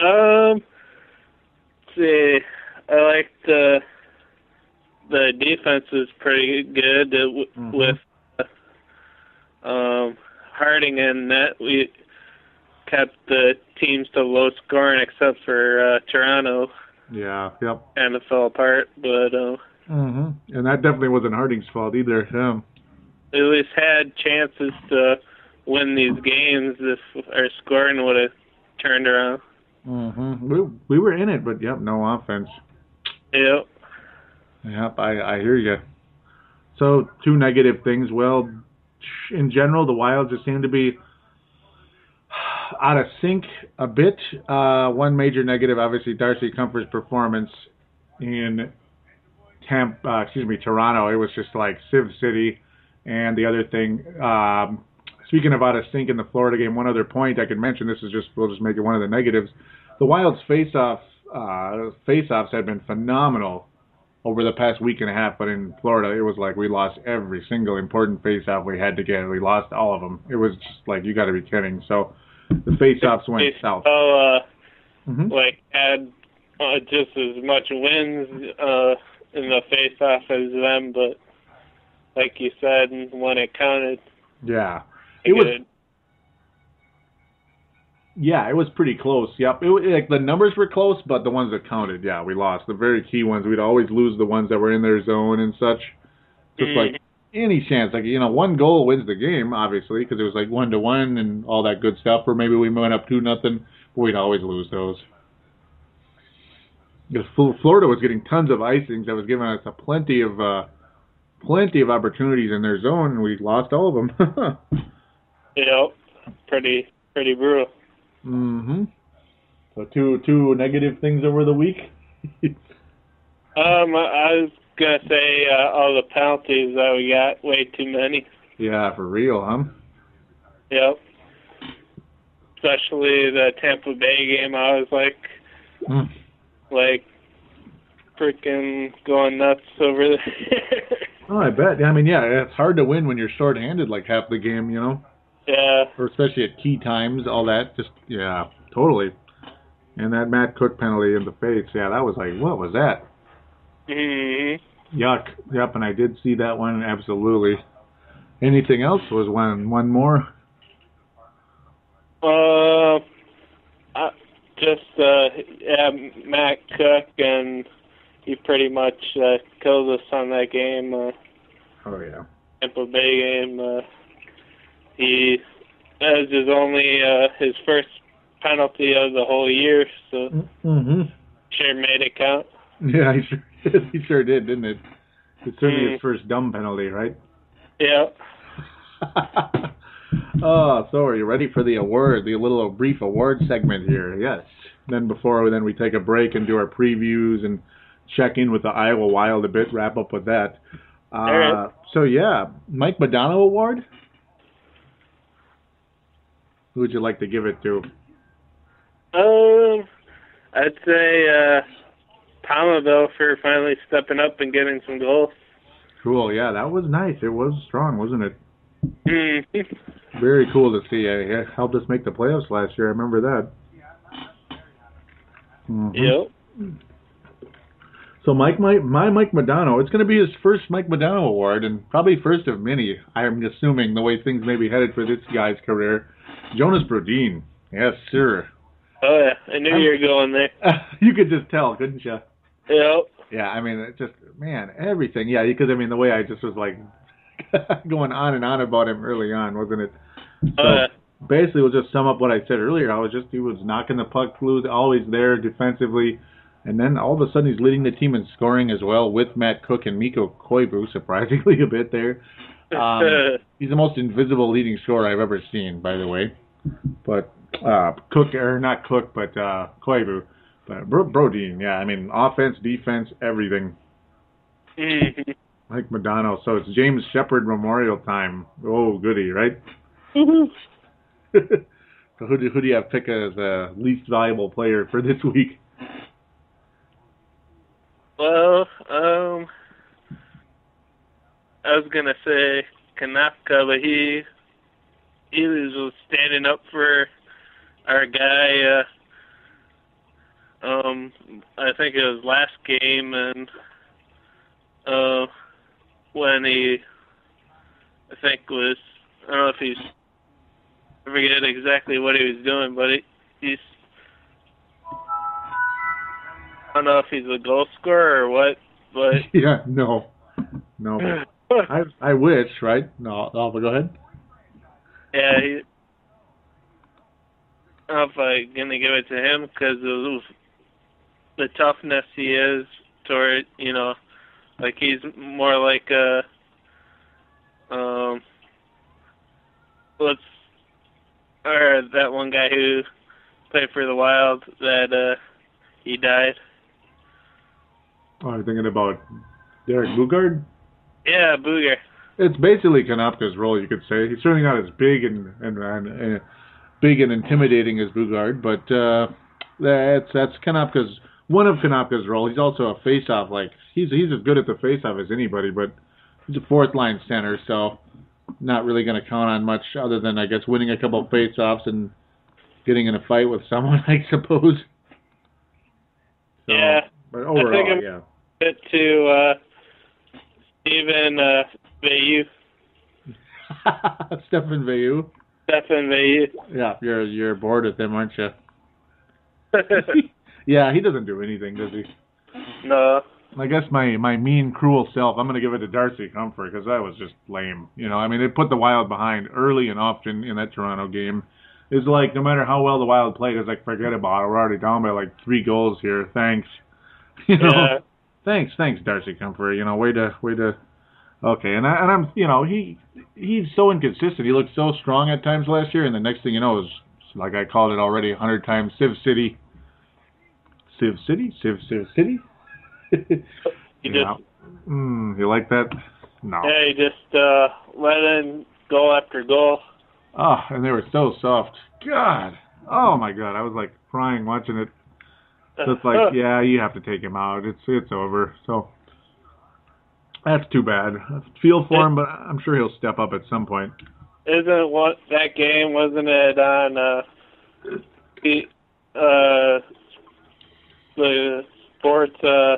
Um, let's see, I like the the defense was pretty good uh, Mhm. with uh, um Harding and net. We kept the teams to low scoring except for uh, Toronto, Yeah. Yep. And of fell apart. But uh, hmm And that definitely wasn't Harding's fault either. Yeah. at least had chances to win these games if our scoring would have turned around. hmm We, we were in it, but yep, no offense. Yep. Yep, I, I hear you. So two negative things. Well, in general, the Wilds just seem to be out of sync a bit. Uh, one major negative, obviously, Darcy Kuemper's performance in Tampa, uh, excuse me, Toronto. It was just like Civ City. And the other thing, um, speaking of out of sync in the Florida game, one other point I could mention. This is just we'll just make it one of the negatives. The Wild's face-off uh, face-offs have been phenomenal over the past week and a half, but in Florida, it was like we lost every single important face-off we had to get. We lost all of them. It was just like you got to be kidding. So the face-offs went south. still, uh, hmm like had uh, just as much wins uh, in the face-off as them, but like you said, when it counted, Yeah. it was Yeah, it was pretty close. Yep, it, like the numbers were close, but the ones that counted, yeah, we lost. The very key ones, we'd always lose the ones that were in their zone and such. Just like any chance, like you know, one goal wins the game, obviously, because it was like one to one and all that good stuff. Or maybe we went up two nothing, but we'd always lose those. Because Florida was getting tons of icings that was giving us a plenty of uh, plenty of opportunities in their zone, and we lost all of them. Yep. Pretty pretty brutal. Mm-hmm. So two two negative things over the week. Um, I was gonna say uh, all the penalties that we got, way too many. yeah, for real, huh? Yep. Especially the Tampa Bay game, I was like, Mm. like, freaking going nuts over there. Oh, I bet. I mean, yeah, it's hard to win when you're short-handed like half the game, you know, yeah. or especially at key times. All that, just yeah, totally. And that Matt Cooke penalty in the face, yeah, that was like, what was that? hmm Yuck. Yep, and I did see that one absolutely. Anything else was one one more? Uh, uh, just uh, yeah, Matt Cooke, and he pretty much uh, killed us on that game. Uh, Oh yeah. Tampa Bay game. Uh, he that was his only uh, his first penalty of the whole year, so Mm-hmm. sure made it count. Yeah, he sure he sure did, didn't it? It's certainly Mm. his first dumb penalty, right? Yeah. oh, so are you ready for the award, the little brief award segment here? Yes. Then before then we take a break and do our previews and check in with the Iowa Wild a bit, wrap up with that. Uh, right. So yeah, Mike Modano Award. Who would you like to give it to? Um, I'd say uh, Pominville for finally stepping up and getting some goals. Cool. Yeah, that was nice. It was strong, wasn't it? Mhm. Very cool to see. It helped us make the playoffs last year. I remember that. Mhm. Yep. So Mike, my, my Mike Modano, it's going to be his first Mike Modano award, and probably first of many. I'm assuming the way things may be headed for this guy's career. Jonas Brodin, yes sir. Oh yeah, I knew I'm- you were going there. you could just tell, couldn't you? Yep. Yeah, I mean, it just man, everything. Yeah, because I mean, the way I just was like going on and on about him early on, wasn't it? So oh, yeah. basically, we'll just sum up what I said earlier. I was just he was knocking the puck loose, always there defensively, and then all of a sudden he's leading the team in scoring as well with Matt Cooke and Mikko Koivu, surprisingly a bit there. Um, he's the most invisible leading scorer I've ever seen, by the way. But uh, Cooke or not Cooke, but uh, Koivu. But Bro- Brodin, yeah, I mean offense, defense, everything. Like Modano. So it's James Sheppard Memorial time. Oh, goody, right? so who do, who do you have pick as the least valuable player for this week? Well, um, I was gonna say Konopka, but he he was standing up for our guy. Uh, um, I think it was last game, and uh, when he, I think was I don't know if he's I forget exactly what he was doing, but he, he's I don't know if he's a goal scorer or what, but yeah, no, no. I I wish, right? No, no, but go ahead. yeah, he, I don't know if I'm gonna give it to him because of the toughness he is toward you know, like he's more like a um, let's or that one guy who played for the Wild that uh he died. Oh, you're thinking about Derek Boogaard? Yeah, Booger. It's basically Konopka's role, you could say. He's certainly not as big and and, and uh, big and intimidating as Boogaard, but uh, that's that's Konopka's one of Konopka's role. He's also a face-off like he's he's as good at the face-off as anybody, but he's a fourth line center, so not really going to count on much other than I guess winning a couple of face-offs and getting in a fight with someone, I suppose. So, Yeah. But overall, I'm- yeah. it to uh, Stephen uh, Veilleux. Stéphane Veilleux. Stéphane Veilleux. Yeah, you're you're bored with him, aren't you? yeah, he doesn't do anything, does he? no. I guess my my mean, cruel self. I'm gonna give it to Darcy Kuemper because that was just lame. You know, I mean, they put the Wild behind early and often in that Toronto game. It's like no matter how well the Wild played, it's like forget about it. We're already down by like three goals here. Thanks. You know. Yeah. Thanks, thanks, Darcy Kuemper. You know, way to way to. Okay, and I, and I'm you know he he's so inconsistent. He looked so strong at times last year, and the next thing you know is like I called it already a hundred times. Civ City. Civ City. Civ Civ City. You Yeah. just Mm, you like that? No. Hey, just uh let in goal after goal. Oh, and they were so soft. God. Oh my God. I was like crying watching it. So it's like, yeah, you have to take him out. It's it's over. So that's too bad. I feel for him, but I'm sure he'll step up at some point. Isn't what that game wasn't it on uh the uh the sports uh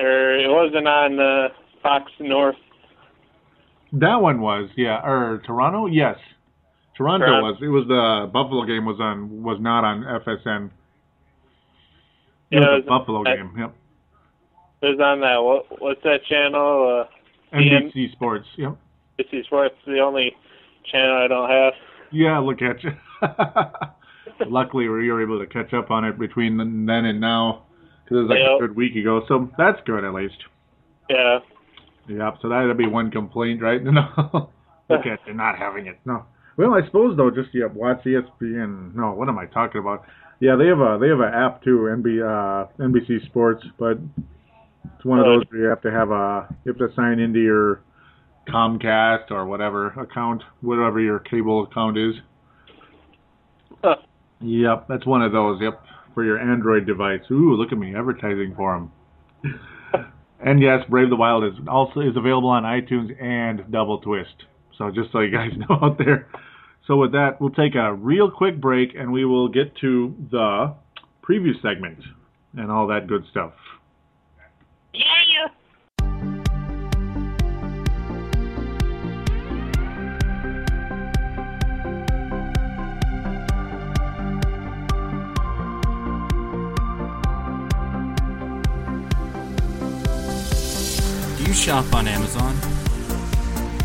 or it wasn't on uh Fox North. That one was, yeah. Or Toronto, yes. Toronto Toronto. was. It was the Buffalo game was on was not on FSN. It was was- Buffalo game. Yep. It was on that what what's that channel? Uh NBC Sports. Yep. NBC Sports the only channel I don't have. Yeah, look at you. Luckily, we were able to catch up on it between then and now because it was like a good week ago. So that's good at least. Yeah. Yep. So that'd be one complaint, right? No. look at you not having it. No. Well, I suppose though, just yeah, watch ESPN. No, what am I talking about? Yeah, they have a they have an app too, NB uh, NBC Sports, but it's one of Oh. those where you have to have a you have to sign into your Comcast or whatever account, whatever your cable account is. Huh. Yep, that's one of those. Yep, for your Android device. Ooh, look at me advertising for them. and yes, Brave the Wild is also is available on iTunes and Double Twist. So just so you guys know out there. So with that, we'll take a real quick break and we will get to the preview segment and all that good stuff. Yeah. Do you shop on Amazon?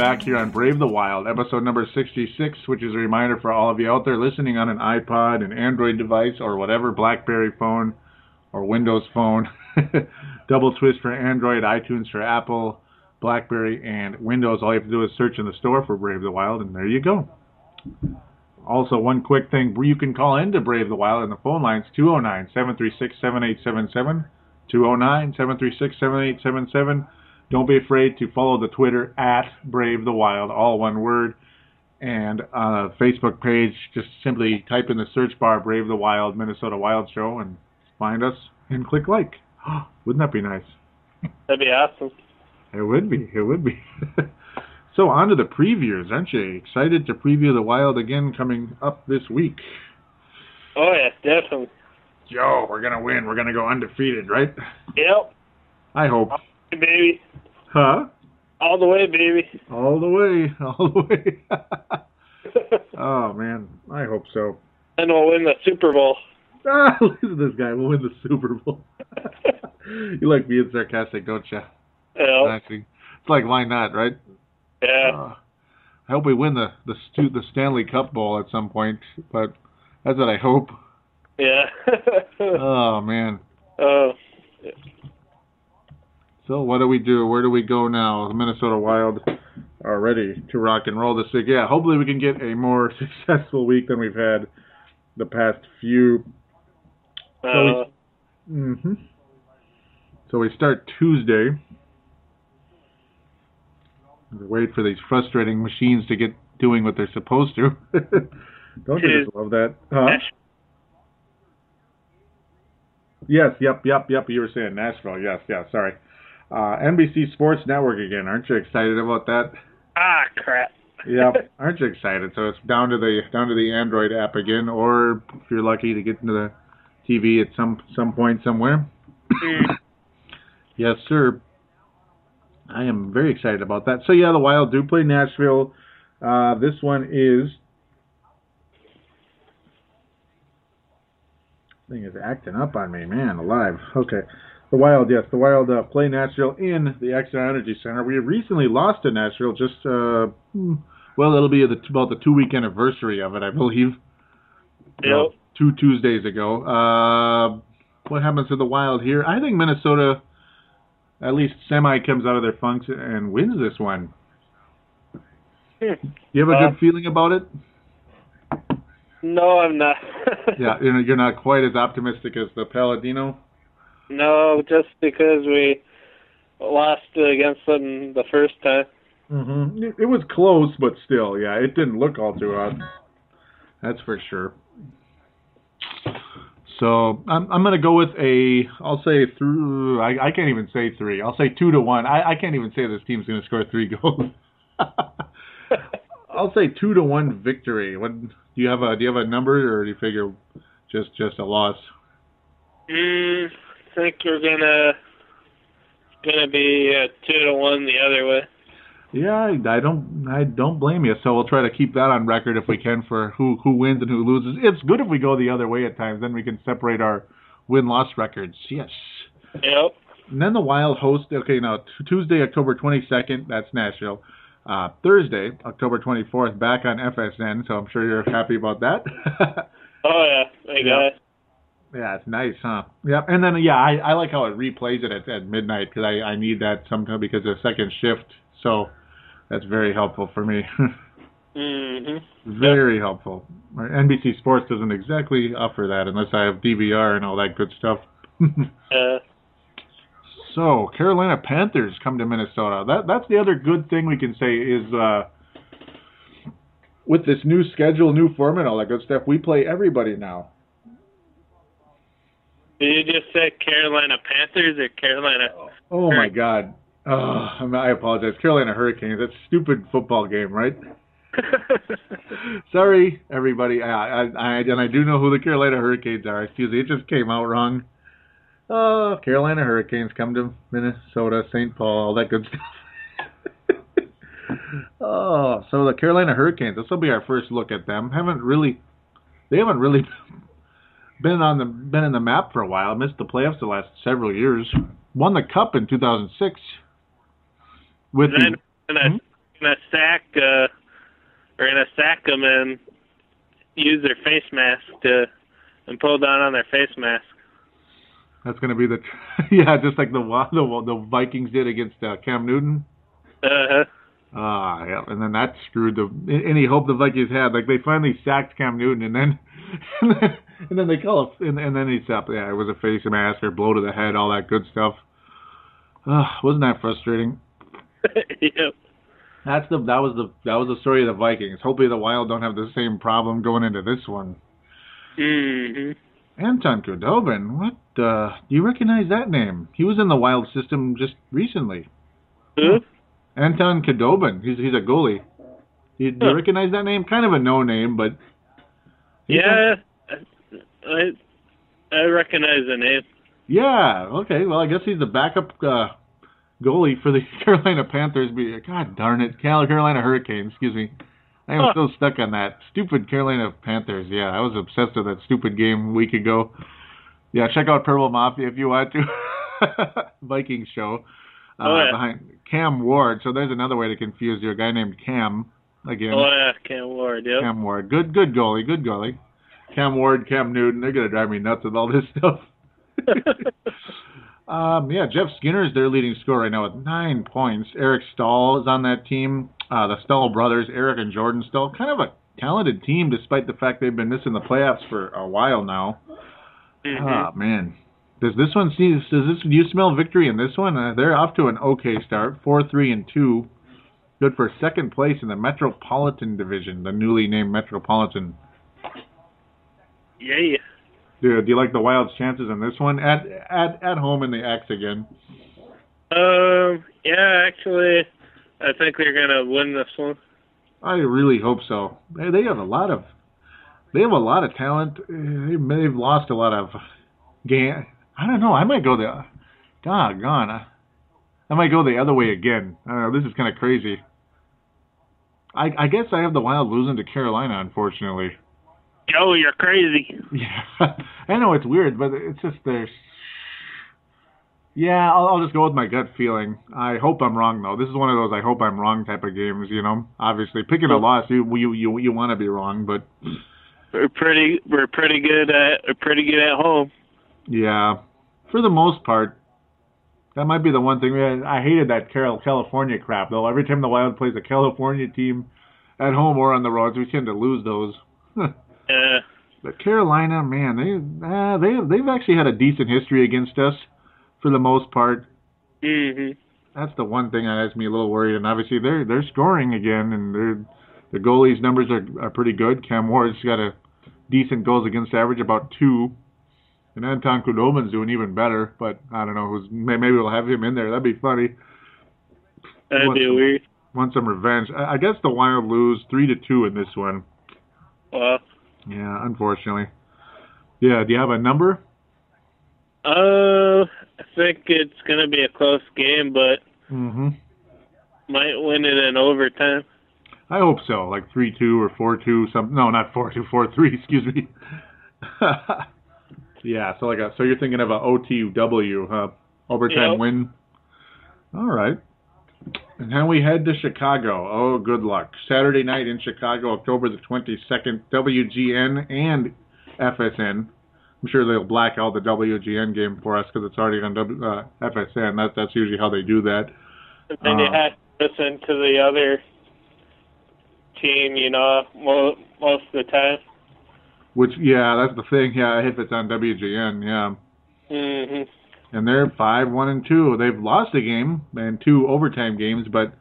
Back here on Brave the Wild, episode number 66, which is a reminder for all of you out there listening on an iPod, an Android device, or whatever, Blackberry phone or Windows phone. Double Twist for Android, iTunes for Apple, Blackberry, and Windows. All you have to do is search in the store for Brave the Wild, and there you go. Also, one quick thing you can call into Brave the Wild on the phone lines 209 736 7877. 209 736 7877. Don't be afraid to follow the Twitter at Brave the Wild, all one word. And on a Facebook page, just simply type in the search bar Brave the Wild Minnesota Wild Show and find us and click like. Wouldn't that be nice? That'd be awesome. It would be. It would be. so on to the previews, aren't you? Excited to preview the Wild again coming up this week. Oh yeah, definitely. Joe, we're gonna win. We're gonna go undefeated, right? Yep. I hope. Baby. Huh? All the way, baby. All the way, all the way. Oh man, I hope so. and we'll win the Super Bowl. Ah, listen to this guy. We'll win the Super Bowl. you like being sarcastic, don't you? Yeah. Actually, it's like why not, right? Yeah. Uh, I hope we win the the Stu- the Stanley Cup Bowl at some point, but that's what I hope. Yeah. Oh man. Oh. So what do we do? Where do we go now? The Minnesota Wild are ready to rock and roll this week. Yeah, hopefully we can get a more successful week than we've had the past few. Uh, hmm So we start Tuesday. Wait for these frustrating machines to get doing what they're supposed to. Don't you just love that? Huh? Nash- Yes, yep, yep, yep. You were saying Nashville. Yes, yeah, sorry. Uh, NBC Sports Network again. Aren't you excited about that? ah, crap. Yep. Aren't you excited? So it's down to the down to the Android app again, or if you're lucky to get into the TV at some some point somewhere. Mm. Yes, sir. I am very excited about that. So yeah, the Wild do play Nashville. Uh, this one is thing is acting up on me, man. Alive. Okay. The Wild, yes, the Wild uh, play Nashville in the Xcel Energy Center. We recently lost to Nashville. Just uh, hmm, well, it'll be the, about the two week anniversary of it, I believe. Well, Yep. two Tuesdays ago. Uh, what happens to the Wild here? I think Minnesota at least semi comes out of their funks and wins this one. Hmm. You have a Uh, good feeling about it? No, I'm not. Yeah, you're you're not quite as optimistic as the Palladino. No, just because we lost against them the first time. Mm-hmm. It, it was close, but still, yeah, it didn't look all too hot. That's for sure. So I'm I'm gonna go with a I'll say through I, I can't even say three I'll say two to one I, I can't even say this team's gonna score three goals. I'll say two to one victory. What do you have a do you have a number or do you figure just just a loss? Mm, think we're gonna gonna be uh, two to one the other way. Yeah, I, I don't I don't blame you. So we'll try to keep that on record if we can for who who wins and who loses. It's good if we go the other way at times. Then we can separate our win loss records. Yes. Yep. And then the Wild host. Okay, now t- Tuesday, October 22nd. That's Nashville. Uh, Thursday, October 24th, back on FSN. So I'm sure you're happy about that. Oh yeah, I Yeah. got it. Yeah, it's nice, huh? Yep. And then yeah, I, I like how it replays it at, at midnight because I, I need that sometimes because of second shift. So that's very helpful for me. mm-hmm. Very helpful. NBC Sports doesn't exactly offer that unless I have DVR and all that good stuff. Uh, so Carolina Panthers come to Minnesota. That that's the other good thing we can say is uh, with this new schedule, new format, all that good stuff. We play everybody now. Did you just say Carolina Panthers or Carolina? Oh my God. Oh, I apologize. Carolina Hurricanes. That stupid football game, right? Sorry, everybody. I, I, I and I do know who the Carolina Hurricanes are. Excuse me, it just came out wrong. Oh, Carolina Hurricanes come to Minnesota, St. Paul, all that good stuff. oh, so the Carolina Hurricanes. This will be our first look at them. Haven't really, they haven't really been on the been in the map for a while. Missed the playoffs the last several years. Won the cup in 2006 with then the gonna Hmm? gonna sack uh, or gonna sack them and use their face mask to and pull down on their face mask. That's going to be the yeah, just like the the the Vikings did against uh, Cam Newton. Uh-huh. Ah, yeah, and then that screwed the any hope the Vikings had. Like they finally sacked Cam Newton, and then and then, and then they call it, and, and then he stopped. Yeah, it was a face mask or blow to the head, all that good stuff. Ah, wasn't that frustrating? yep. That's the that was the that was the story of the Vikings. Hopefully the Wild don't have the same problem going into this one. Mhm. Anton Khudobin, what? Uh, do you recognize that name? He was in the Wild system just recently. Who? Anton Khudobin. He's he's a goalie. You, do you recognize that name? Kind of a no name, but Yeah. I I recognize the name. Yeah. Okay. Well, I guess he's the backup uh, goalie for the Carolina Panthers. God darn it, Carolina Hurricanes. Excuse me. I am still stuck on that stupid Carolina Panthers. Yeah, I was obsessed with that stupid game a week ago. Yeah, check out Purple Mafia if you want to. Viking show. Uh, Oh, yeah. Behind Cam Ward. So there's another way to confuse you. A guy named Cam. Again, Oh yeah, Cam Ward. Yep. Cam Ward. Good, good goalie. Good goalie. Cam Ward, Cam Newton. They're gonna drive me nuts with all this stuff. um, yeah, Jeff Skinner is their leading scorer right now with nine points. Eric Staal is on that team. Uh, the Staal brothers, Eric and Jordan Staal, kind of a talented team despite the fact they've been missing the playoffs for a while now. Mhm. Ah man, does this one see? Does this? Do you smell victory in this one? Uh, they're off to an okay start, four, three, and two. Good for second place in the Metropolitan Division, the newly named Metropolitan. yeah. Do, do you like the Wild's chances in this one? At at at home in the X again. Um. Yeah. Actually, I think they're gonna win this one. I really hope so. They, they have a lot of they have a lot of talent. Uh, They, they've lost a lot of game. I don't know. I might go the doggone. I, I might go the other way again. I don't know. This is kind of crazy. I I guess I have the Wild losing to Carolina, unfortunately. Oh, you're crazy. Yeah, I know it's weird, but it's just there's. Yeah, I'll, I'll just go with my gut feeling. I hope I'm wrong though. This is one of those I hope I'm wrong type of games. You know, obviously picking a loss, you you you, you want to be wrong, but We're pretty. We're pretty good at. We're pretty good at home. Yeah, for the most part, that might be the one thing. I hated that Carol California crap though. Every time the Wild plays a California team at home or on the roads, we tend to lose those. Uh, But Carolina, man, they uh, they they've actually had a decent history against us for the most part. mhm. That's the one thing that has me a little worried. And obviously they're they're scoring again, and they're the goalies' numbers are are pretty good. Cam Ward's got a decent goals against average, about two. And Anton Khudobin's doing even better, but I don't know who's maybe we'll have him in there. That'd be funny. That'd Want be some- weird. Want some revenge? I, I guess the Wild lose three to two in this one. Well, Yeah, unfortunately. Yeah, do you have a number? uh, I think it's gonna be a close game, but Mm-hmm. might win it in overtime. I hope so, like three two or four two, some no, not four two, four three. Excuse me. yeah, so like a so you're thinking of a OTW, huh? Overtime Yep. win. All right. And then we head to Chicago. Oh, good luck. Saturday night in Chicago, October the 22nd, WGN and FSN. I'm sure they'll black out the WGN game for us because it's already on w, uh, FSN. That, that's usually how they do that. And then you Uh, have to listen to the other team, you know, mo- most of the time. Which, yeah, that's the thing. Yeah, if it's on WGN, yeah. Mhm. and they're five one and two. They've lost a game and two overtime games, but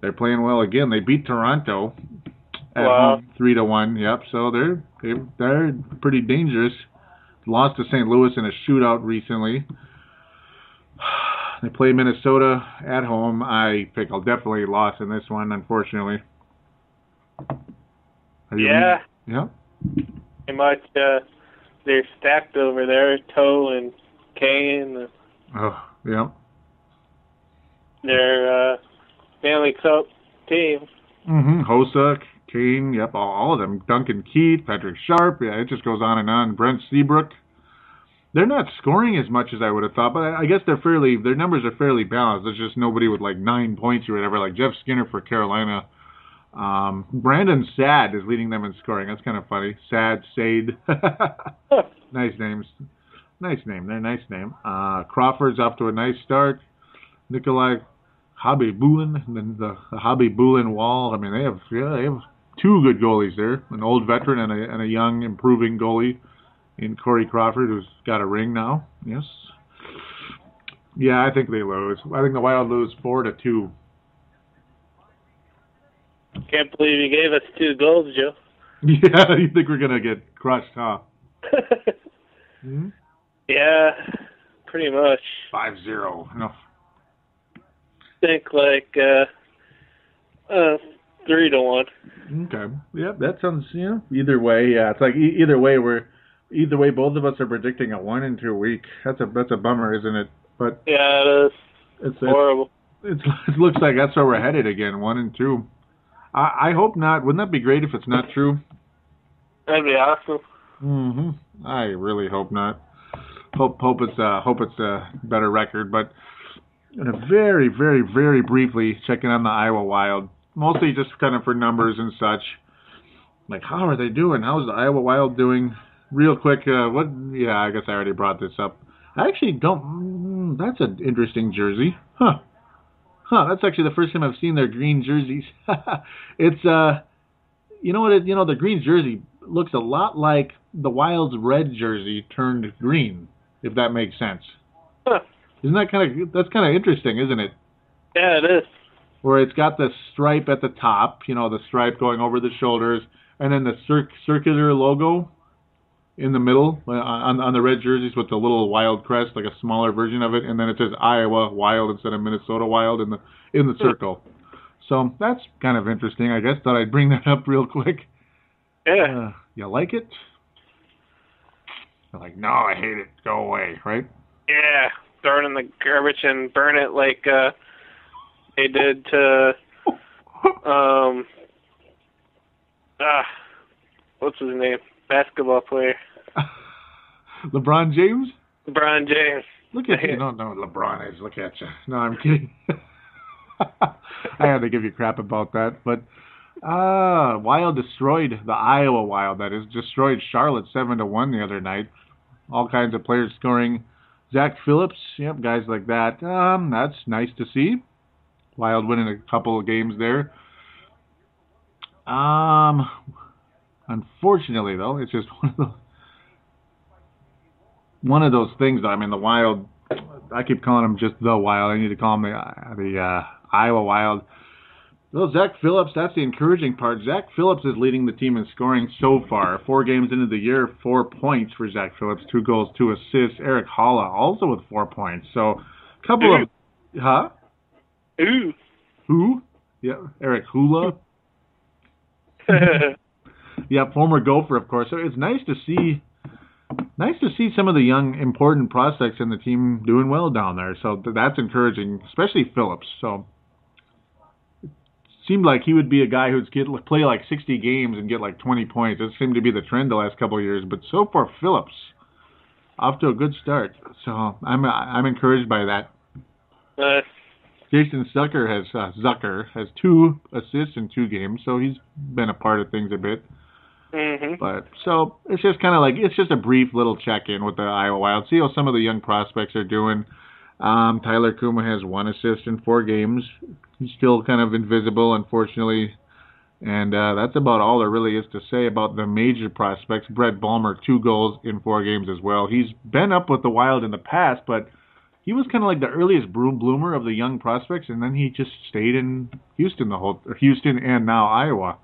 they're playing well again. They beat Toronto at Wow. home three to one. Yep, so they're they're, they're pretty dangerous. Lost to St. Louis in a shootout recently. They play Minnesota at home. I pick a definitely loss in this one, unfortunately. Are you- Yeah, Yeah. Pretty much. Uh, they're stacked over there. Toe and Kane. Oh, yeah. They're uh, Stanley Cup team. Mm-hmm. Hossa, Kane, yep, all, all of them. Duncan Keith, Patrick Sharp, yeah, it just goes on and on. Brent Seabrook. They're not scoring as much as I would have thought, but I, I guess they're fairly, their numbers are fairly balanced. There's just nobody with like nine points or whatever, like Jeff Skinner for Carolina. Um, Brandon Saad is leading them in scoring. That's kind of funny. Sad, Sade. nice names. Nice name. They're a nice name. Uh, Crawford's off to a nice start. Nikolai Khabibulin, and then the, the Hobby Bulin wall. I mean, they have yeah, they have two good goalies there, an old veteran and a and a young improving goalie in Corey Crawford, who's got a ring now. Yes. Yeah, I think they lose. I think the Wild lose four to two. Can't believe you gave us two goals, Joe. Yeah, you think we're gonna get crushed, huh? Hmm? yeah, pretty much. Five zero. No. think like uh, uh, three to one. Okay. Yeah, that sounds. Yeah. Either way, yeah. It's like e- either way we're either way both of us are predicting a one and two week. That's a that's a bummer, isn't it? But Yeah, it is it's, it's horrible. it's it looks like that's where we're headed again, one and two. I, I hope not. Wouldn't that be great if it's not true? That'd be awesome. hmm I really hope not. Hope hope it's uh hope it's a better record, but in a very very very briefly checking on the Iowa Wild, mostly just kind of for numbers and such. Like how are they doing? How's the Iowa Wild doing? Real quick, uh, what? Yeah, I guess I already brought this up. I actually don't. Mm, that's an interesting jersey, huh? Huh? That's actually the first time I've seen their green jerseys. it's uh, you know what? It, you know the green jersey looks a lot like the Wild's red jersey turned green, if that makes sense. Huh. Isn't that kind of that's kind of interesting, isn't it? Yeah, it is. Where it's got the stripe at the top, you know, the stripe going over the shoulders, and then the cir- circular logo in the middle uh, on on the red jerseys with the little Wild crest, like a smaller version of it, and then it says Iowa Wild instead of Minnesota Wild in the in the circle. So that's kind of interesting. I guess thought I'd bring that up real quick. Yeah. Uh, you like it? They're like, no, I hate it. Go away, right? Yeah. Throw it in the garbage and burn it like uh they did to um ah what's his name? Basketball player. LeBron James? LeBron James. Look at you. Don't know what LeBron is. Look at you. No, I'm kidding. I had to give you crap about that, but uh Wild destroyed the Iowa Wild. That is destroyed Charlotte seven to one the other night. All kinds of players scoring. Zach Phillips, yep, guys like that. Um, that's nice to see. Wild winning a couple of games there. Um, unfortunately though, it's just one of those one of those things. I mean, the Wild. I keep calling them just the Wild. I need to call them the the uh, Iowa Wild. Well, Zach Phillips, that's the encouraging part. Zach Phillips is leading the team in scoring so far. Four games into the year, four points for Zach Phillips, two goals, two assists. Eric Haula also with four points. So, a couple of, huh? Ooh. Who? Yeah, Eric Hula. Yeah, former Gopher, of course. So it's nice to see, nice to see some of the young important prospects in the team doing well down there. So that's encouraging, especially Phillips. So it seemed like he would be a guy who'd get play like 60 games and get like 20 points. That seemed to be the trend the last couple of years. But so far, Phillips off to a good start. So I'm I'm encouraged by that. uh, Jason Zucker has uh, Zucker has two assists in two games, so he's been a part of things a bit. Mhm. But so it's just kind of like it's just a brief little check in with the Iowa Wild. See how some of the young prospects are doing. Um, Tyler Cuma has one assist in four games. He's still kind of invisible, unfortunately. And uh, that's about all there really is to say about the major prospects. Brett Bulmer, two goals in four games as well. He's been up with the Wild in the past, but he was kind of like the earliest broom bloomer of the young prospects, and then he just stayed in Houston the whole Houston and now Iowa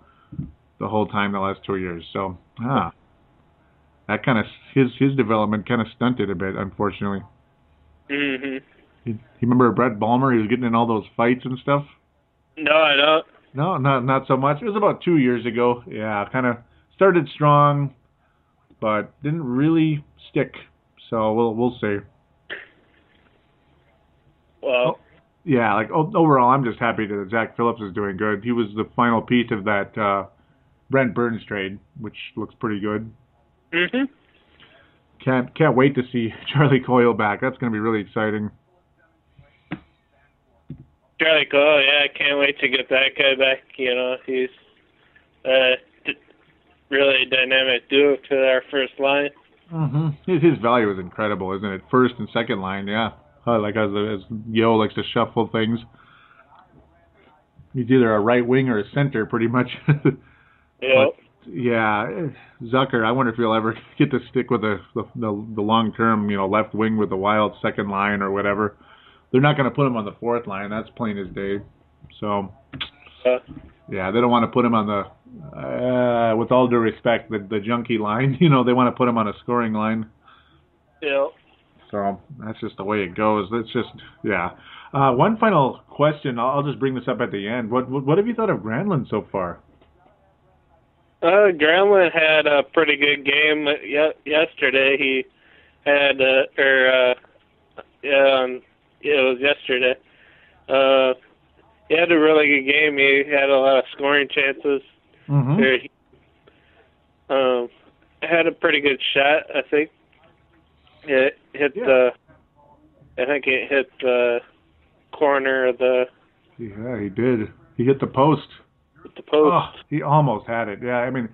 the whole time the last two years. So ah, that kind of his his development kind of stunted a bit, unfortunately. Mhm. You, you remember Brett Bulmer? He was getting in all those fights and stuff. No, I don't. No, not not so much. It was about two years ago. Yeah, kind of started strong, but didn't really stick. So we'll we'll see. Well, Yeah, like overall, I'm just happy that Zach Phillips is doing good. He was the final piece of that uh, Brent Burns trade, which looks pretty good. mhm. Can't can't wait to see Charlie Coyle back. That's going to be really exciting. Charlie Coyle, yeah, I can't wait to get that guy back. You know, he's uh d- really dynamic duo to our first line. Mm-hmm. His, his value is incredible, isn't it? First and second line, yeah. Uh, like as, as Yeo likes to shuffle things. He's either a right wing or a center, pretty much. Yeah. yeah, eh, Zucker. I wonder if he'll ever get to stick with the the, the, the long term, you know, left wing with the Wild second line or whatever. They're not going to put him on the fourth line. That's plain as day. So, Uh, yeah, they don't want to put him on the. Uh, with all due respect, the the junkie line. You know, they want to put him on a scoring line. yeah. So that's just the way it goes. That's just yeah. Uh, one final question. I'll, I'll just bring this up at the end. What what, what have you thought of Granlund so far? Uh, Granlund had a pretty good game ye- yesterday. He had, uh, or, uh, yeah, um, yeah, it was yesterday. Uh, he had a really good game. He had a lot of scoring chances. Mm-hmm. He, um, had a pretty good shot. I think it hit Yeah. the. I think it hit the corner of the Yeah, he did. He hit the post. The post. Oh, he almost had it. Yeah, I mean,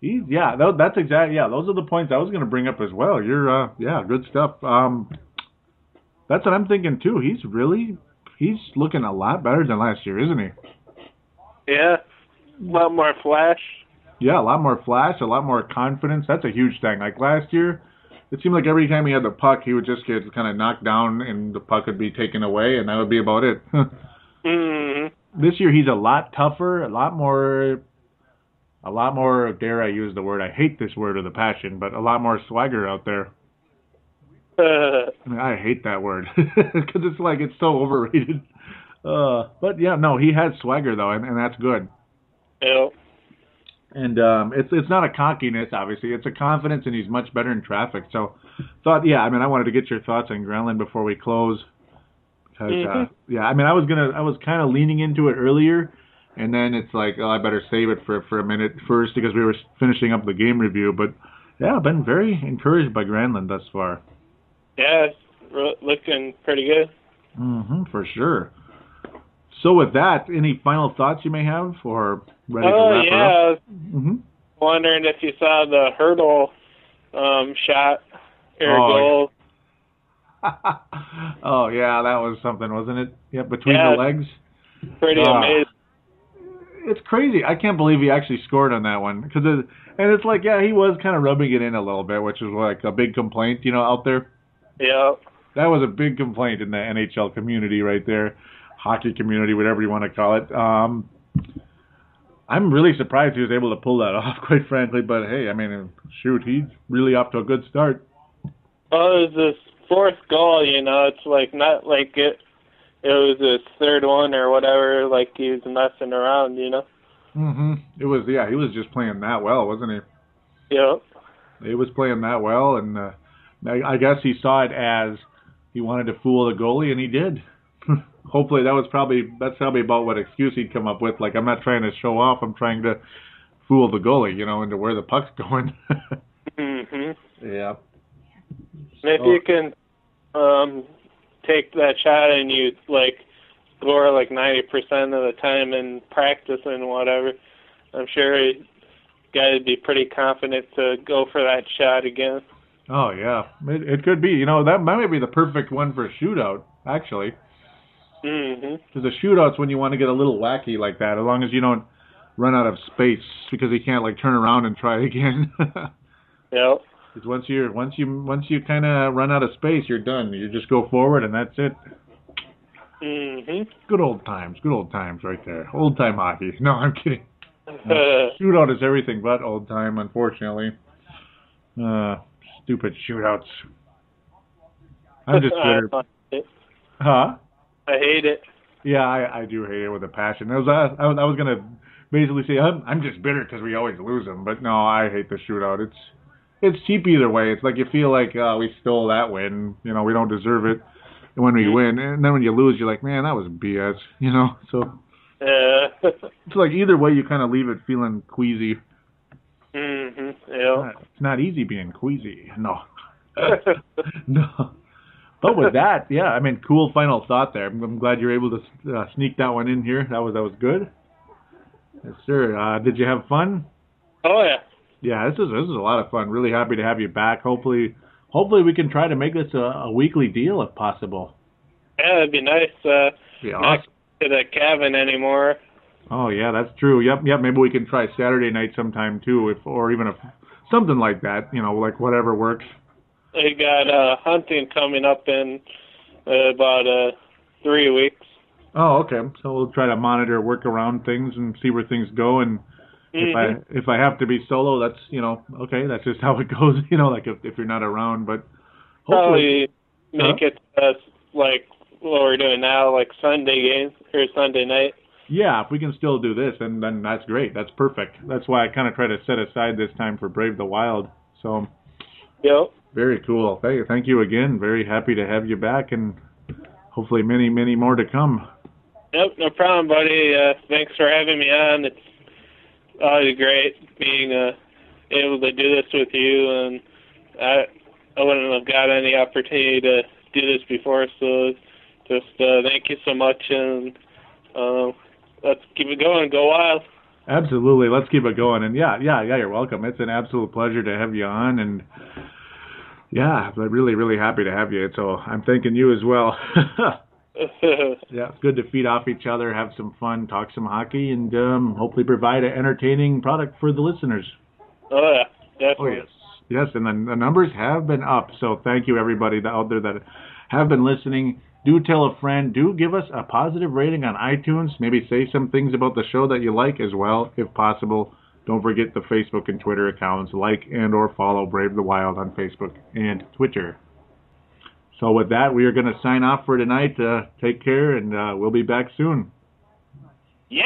he yeah, that's exactly yeah. Those are the points I was going to bring up as well. You're uh yeah, good stuff. Um, that's what I'm thinking too. He's really he's looking a lot better than last year, isn't he? Yeah, a lot more flash. Yeah, a lot more flash, a lot more confidence. That's a huge thing. Like last year, it seemed like every time he had the puck, he would just get kind of knocked down, and the puck would be taken away, and that would be about it. hmm this year he's a lot tougher, a lot more, a lot more. Dare I use the word? I hate this word of the passion, but a lot more swagger out there. Uh, I, mean, I hate that word because it's like it's so overrated. Uh, but yeah, no, he has swagger though, and, and that's good. yeah. And um, it's it's not a cockiness, obviously. It's a confidence, and he's much better in traffic. So, thought, yeah, I mean, I wanted to get your thoughts on Granlund before we close. Uh, Mhm. yeah, I mean, I was gonna, I was kind of leaning into it earlier, and then it's like, oh, I better save it for for a minute first because we were finishing up the game review. But yeah, I've been very encouraged by Granlund thus far. Yeah, it's looking pretty good. Mm-hmm, for sure. So with that, any final thoughts you may have, or ready to Oh wrap yeah, up? was hmm wondering if you saw the Hertl um, shot or Oh, goal. oh yeah, that was something, wasn't it? Yeah, between Yeah. the legs. Pretty Ah. amazing. It's crazy. I can't believe he actually scored on that one because it, and it's like yeah, he was kind of rubbing it in a little bit, which is like a big complaint, you know, out there. Yeah. That was a big complaint in the NHL community right there, hockey community, whatever you want to call it. Um, I'm really surprised he was able to pull that off, quite frankly. But hey, I mean, shoot, he's really off to a good start. Well, it was his fourth goal. You know, it's like not like it. It was his third one or whatever. Like he was messing around. You know. hmm It was yeah, he was just playing that well, wasn't he? Yeah. He was playing that well, and uh, I, I guess he saw it as he wanted to fool the goalie, and he did. Hopefully, that was probably that's probably about what excuse he'd come up with. Like, I'm not trying to show off; I'm trying to fool the goalie, you know, into where the puck's going. And if Oh. you can um take that shot and you like score like ninety percent of the time in practice and whatever, I'm sure you gotta be pretty confident to go for that shot again. Oh yeah, it, it could be. You know, that might be the perfect one for a shootout, actually. Mhm. Because the shootouts when you want to get a little wacky like that, as long as you don't run out of space because he can't like turn around and try again. Yep. Because once you're once you once you kind of run out of space, you're done. You just go forward, and that's it. Mm-hmm. Good old times, good old times, right there. Old time hockey. No, I'm kidding. Uh, Shootout is everything but old time, unfortunately. Uh, stupid shootouts. I'm just bitter. I hate it. Huh? I hate it. Yeah, I, I do hate it with a passion. I was I, I was I was gonna basically say I'm I'm just bitter because we always lose them, but no, I hate the shootout. It's it's cheap either way. It's like you feel like uh, we stole that win. You know, we don't deserve it when we win, and then when you lose, you're like, man, that was BS. You know, so Uh, it's like either way, you kind of leave it feeling queasy. Mm-hmm. Yeah. It's not easy being queasy. No. no. But with that, yeah, I mean, cool final thought there. I'm, I'm glad you're able to uh, sneak that one in here. That was that was good. Yes, sir. Uh, did you have fun? oh yeah. Yeah, this is this is a lot of fun. Really happy to have you back. Hopefully, hopefully we can try to make this a, a weekly deal if possible. Yeah, it'd be nice. Uh, Be not awesome. to the cabin anymore. Oh yeah, that's true. Yep, yep. Maybe we can try Saturday night sometime too, if or even if something like that. You know, like whatever works. They got uh, hunting coming up in uh, about uh, three weeks. Oh, okay. So we'll try to monitor, work around things, and see where things go. And if I Mhm. if I have to be solo, that's you know okay. That's just how it goes. You know, like if if you're not around, but hopefully, Probably make it uh, like what we're doing now, like Sunday games or Sunday night. yeah. If we can still do this, then then that's great. That's perfect. That's why I kind of try to set aside this time for Brave the Wild. So Yep. very cool. Thank you. thank you again. Very happy to have you back, and hopefully many many more to come. Nope, no problem, buddy. Uh, thanks for having me on. It's always great being uh, able to do this with you, and I I wouldn't have got any opportunity to do this before. So just uh, thank you so much, and uh, let's keep it going. Go wild. Absolutely. Let's keep it going. And yeah, yeah, yeah, you're welcome. It's an absolute pleasure to have you on and yeah, I'm really, really happy to have you. So I'm thanking you as well. yeah, it's good to feed off each other, have some fun, talk some hockey, and um, hopefully provide an entertaining product for the listeners. oh yeah, definitely. Oh yes, yes, and the, the numbers have been up. So thank you everybody out there that have been listening. Do tell a friend. Do give us a positive rating on iTunes. Maybe say some things about the show that you like as well, if possible. Don't forget the Facebook and Twitter accounts. Like and or follow Brave the Wild on Facebook and Twitter. So with that, we are going to sign off for tonight. Uh, take care, and uh, we'll be back soon. Yeah.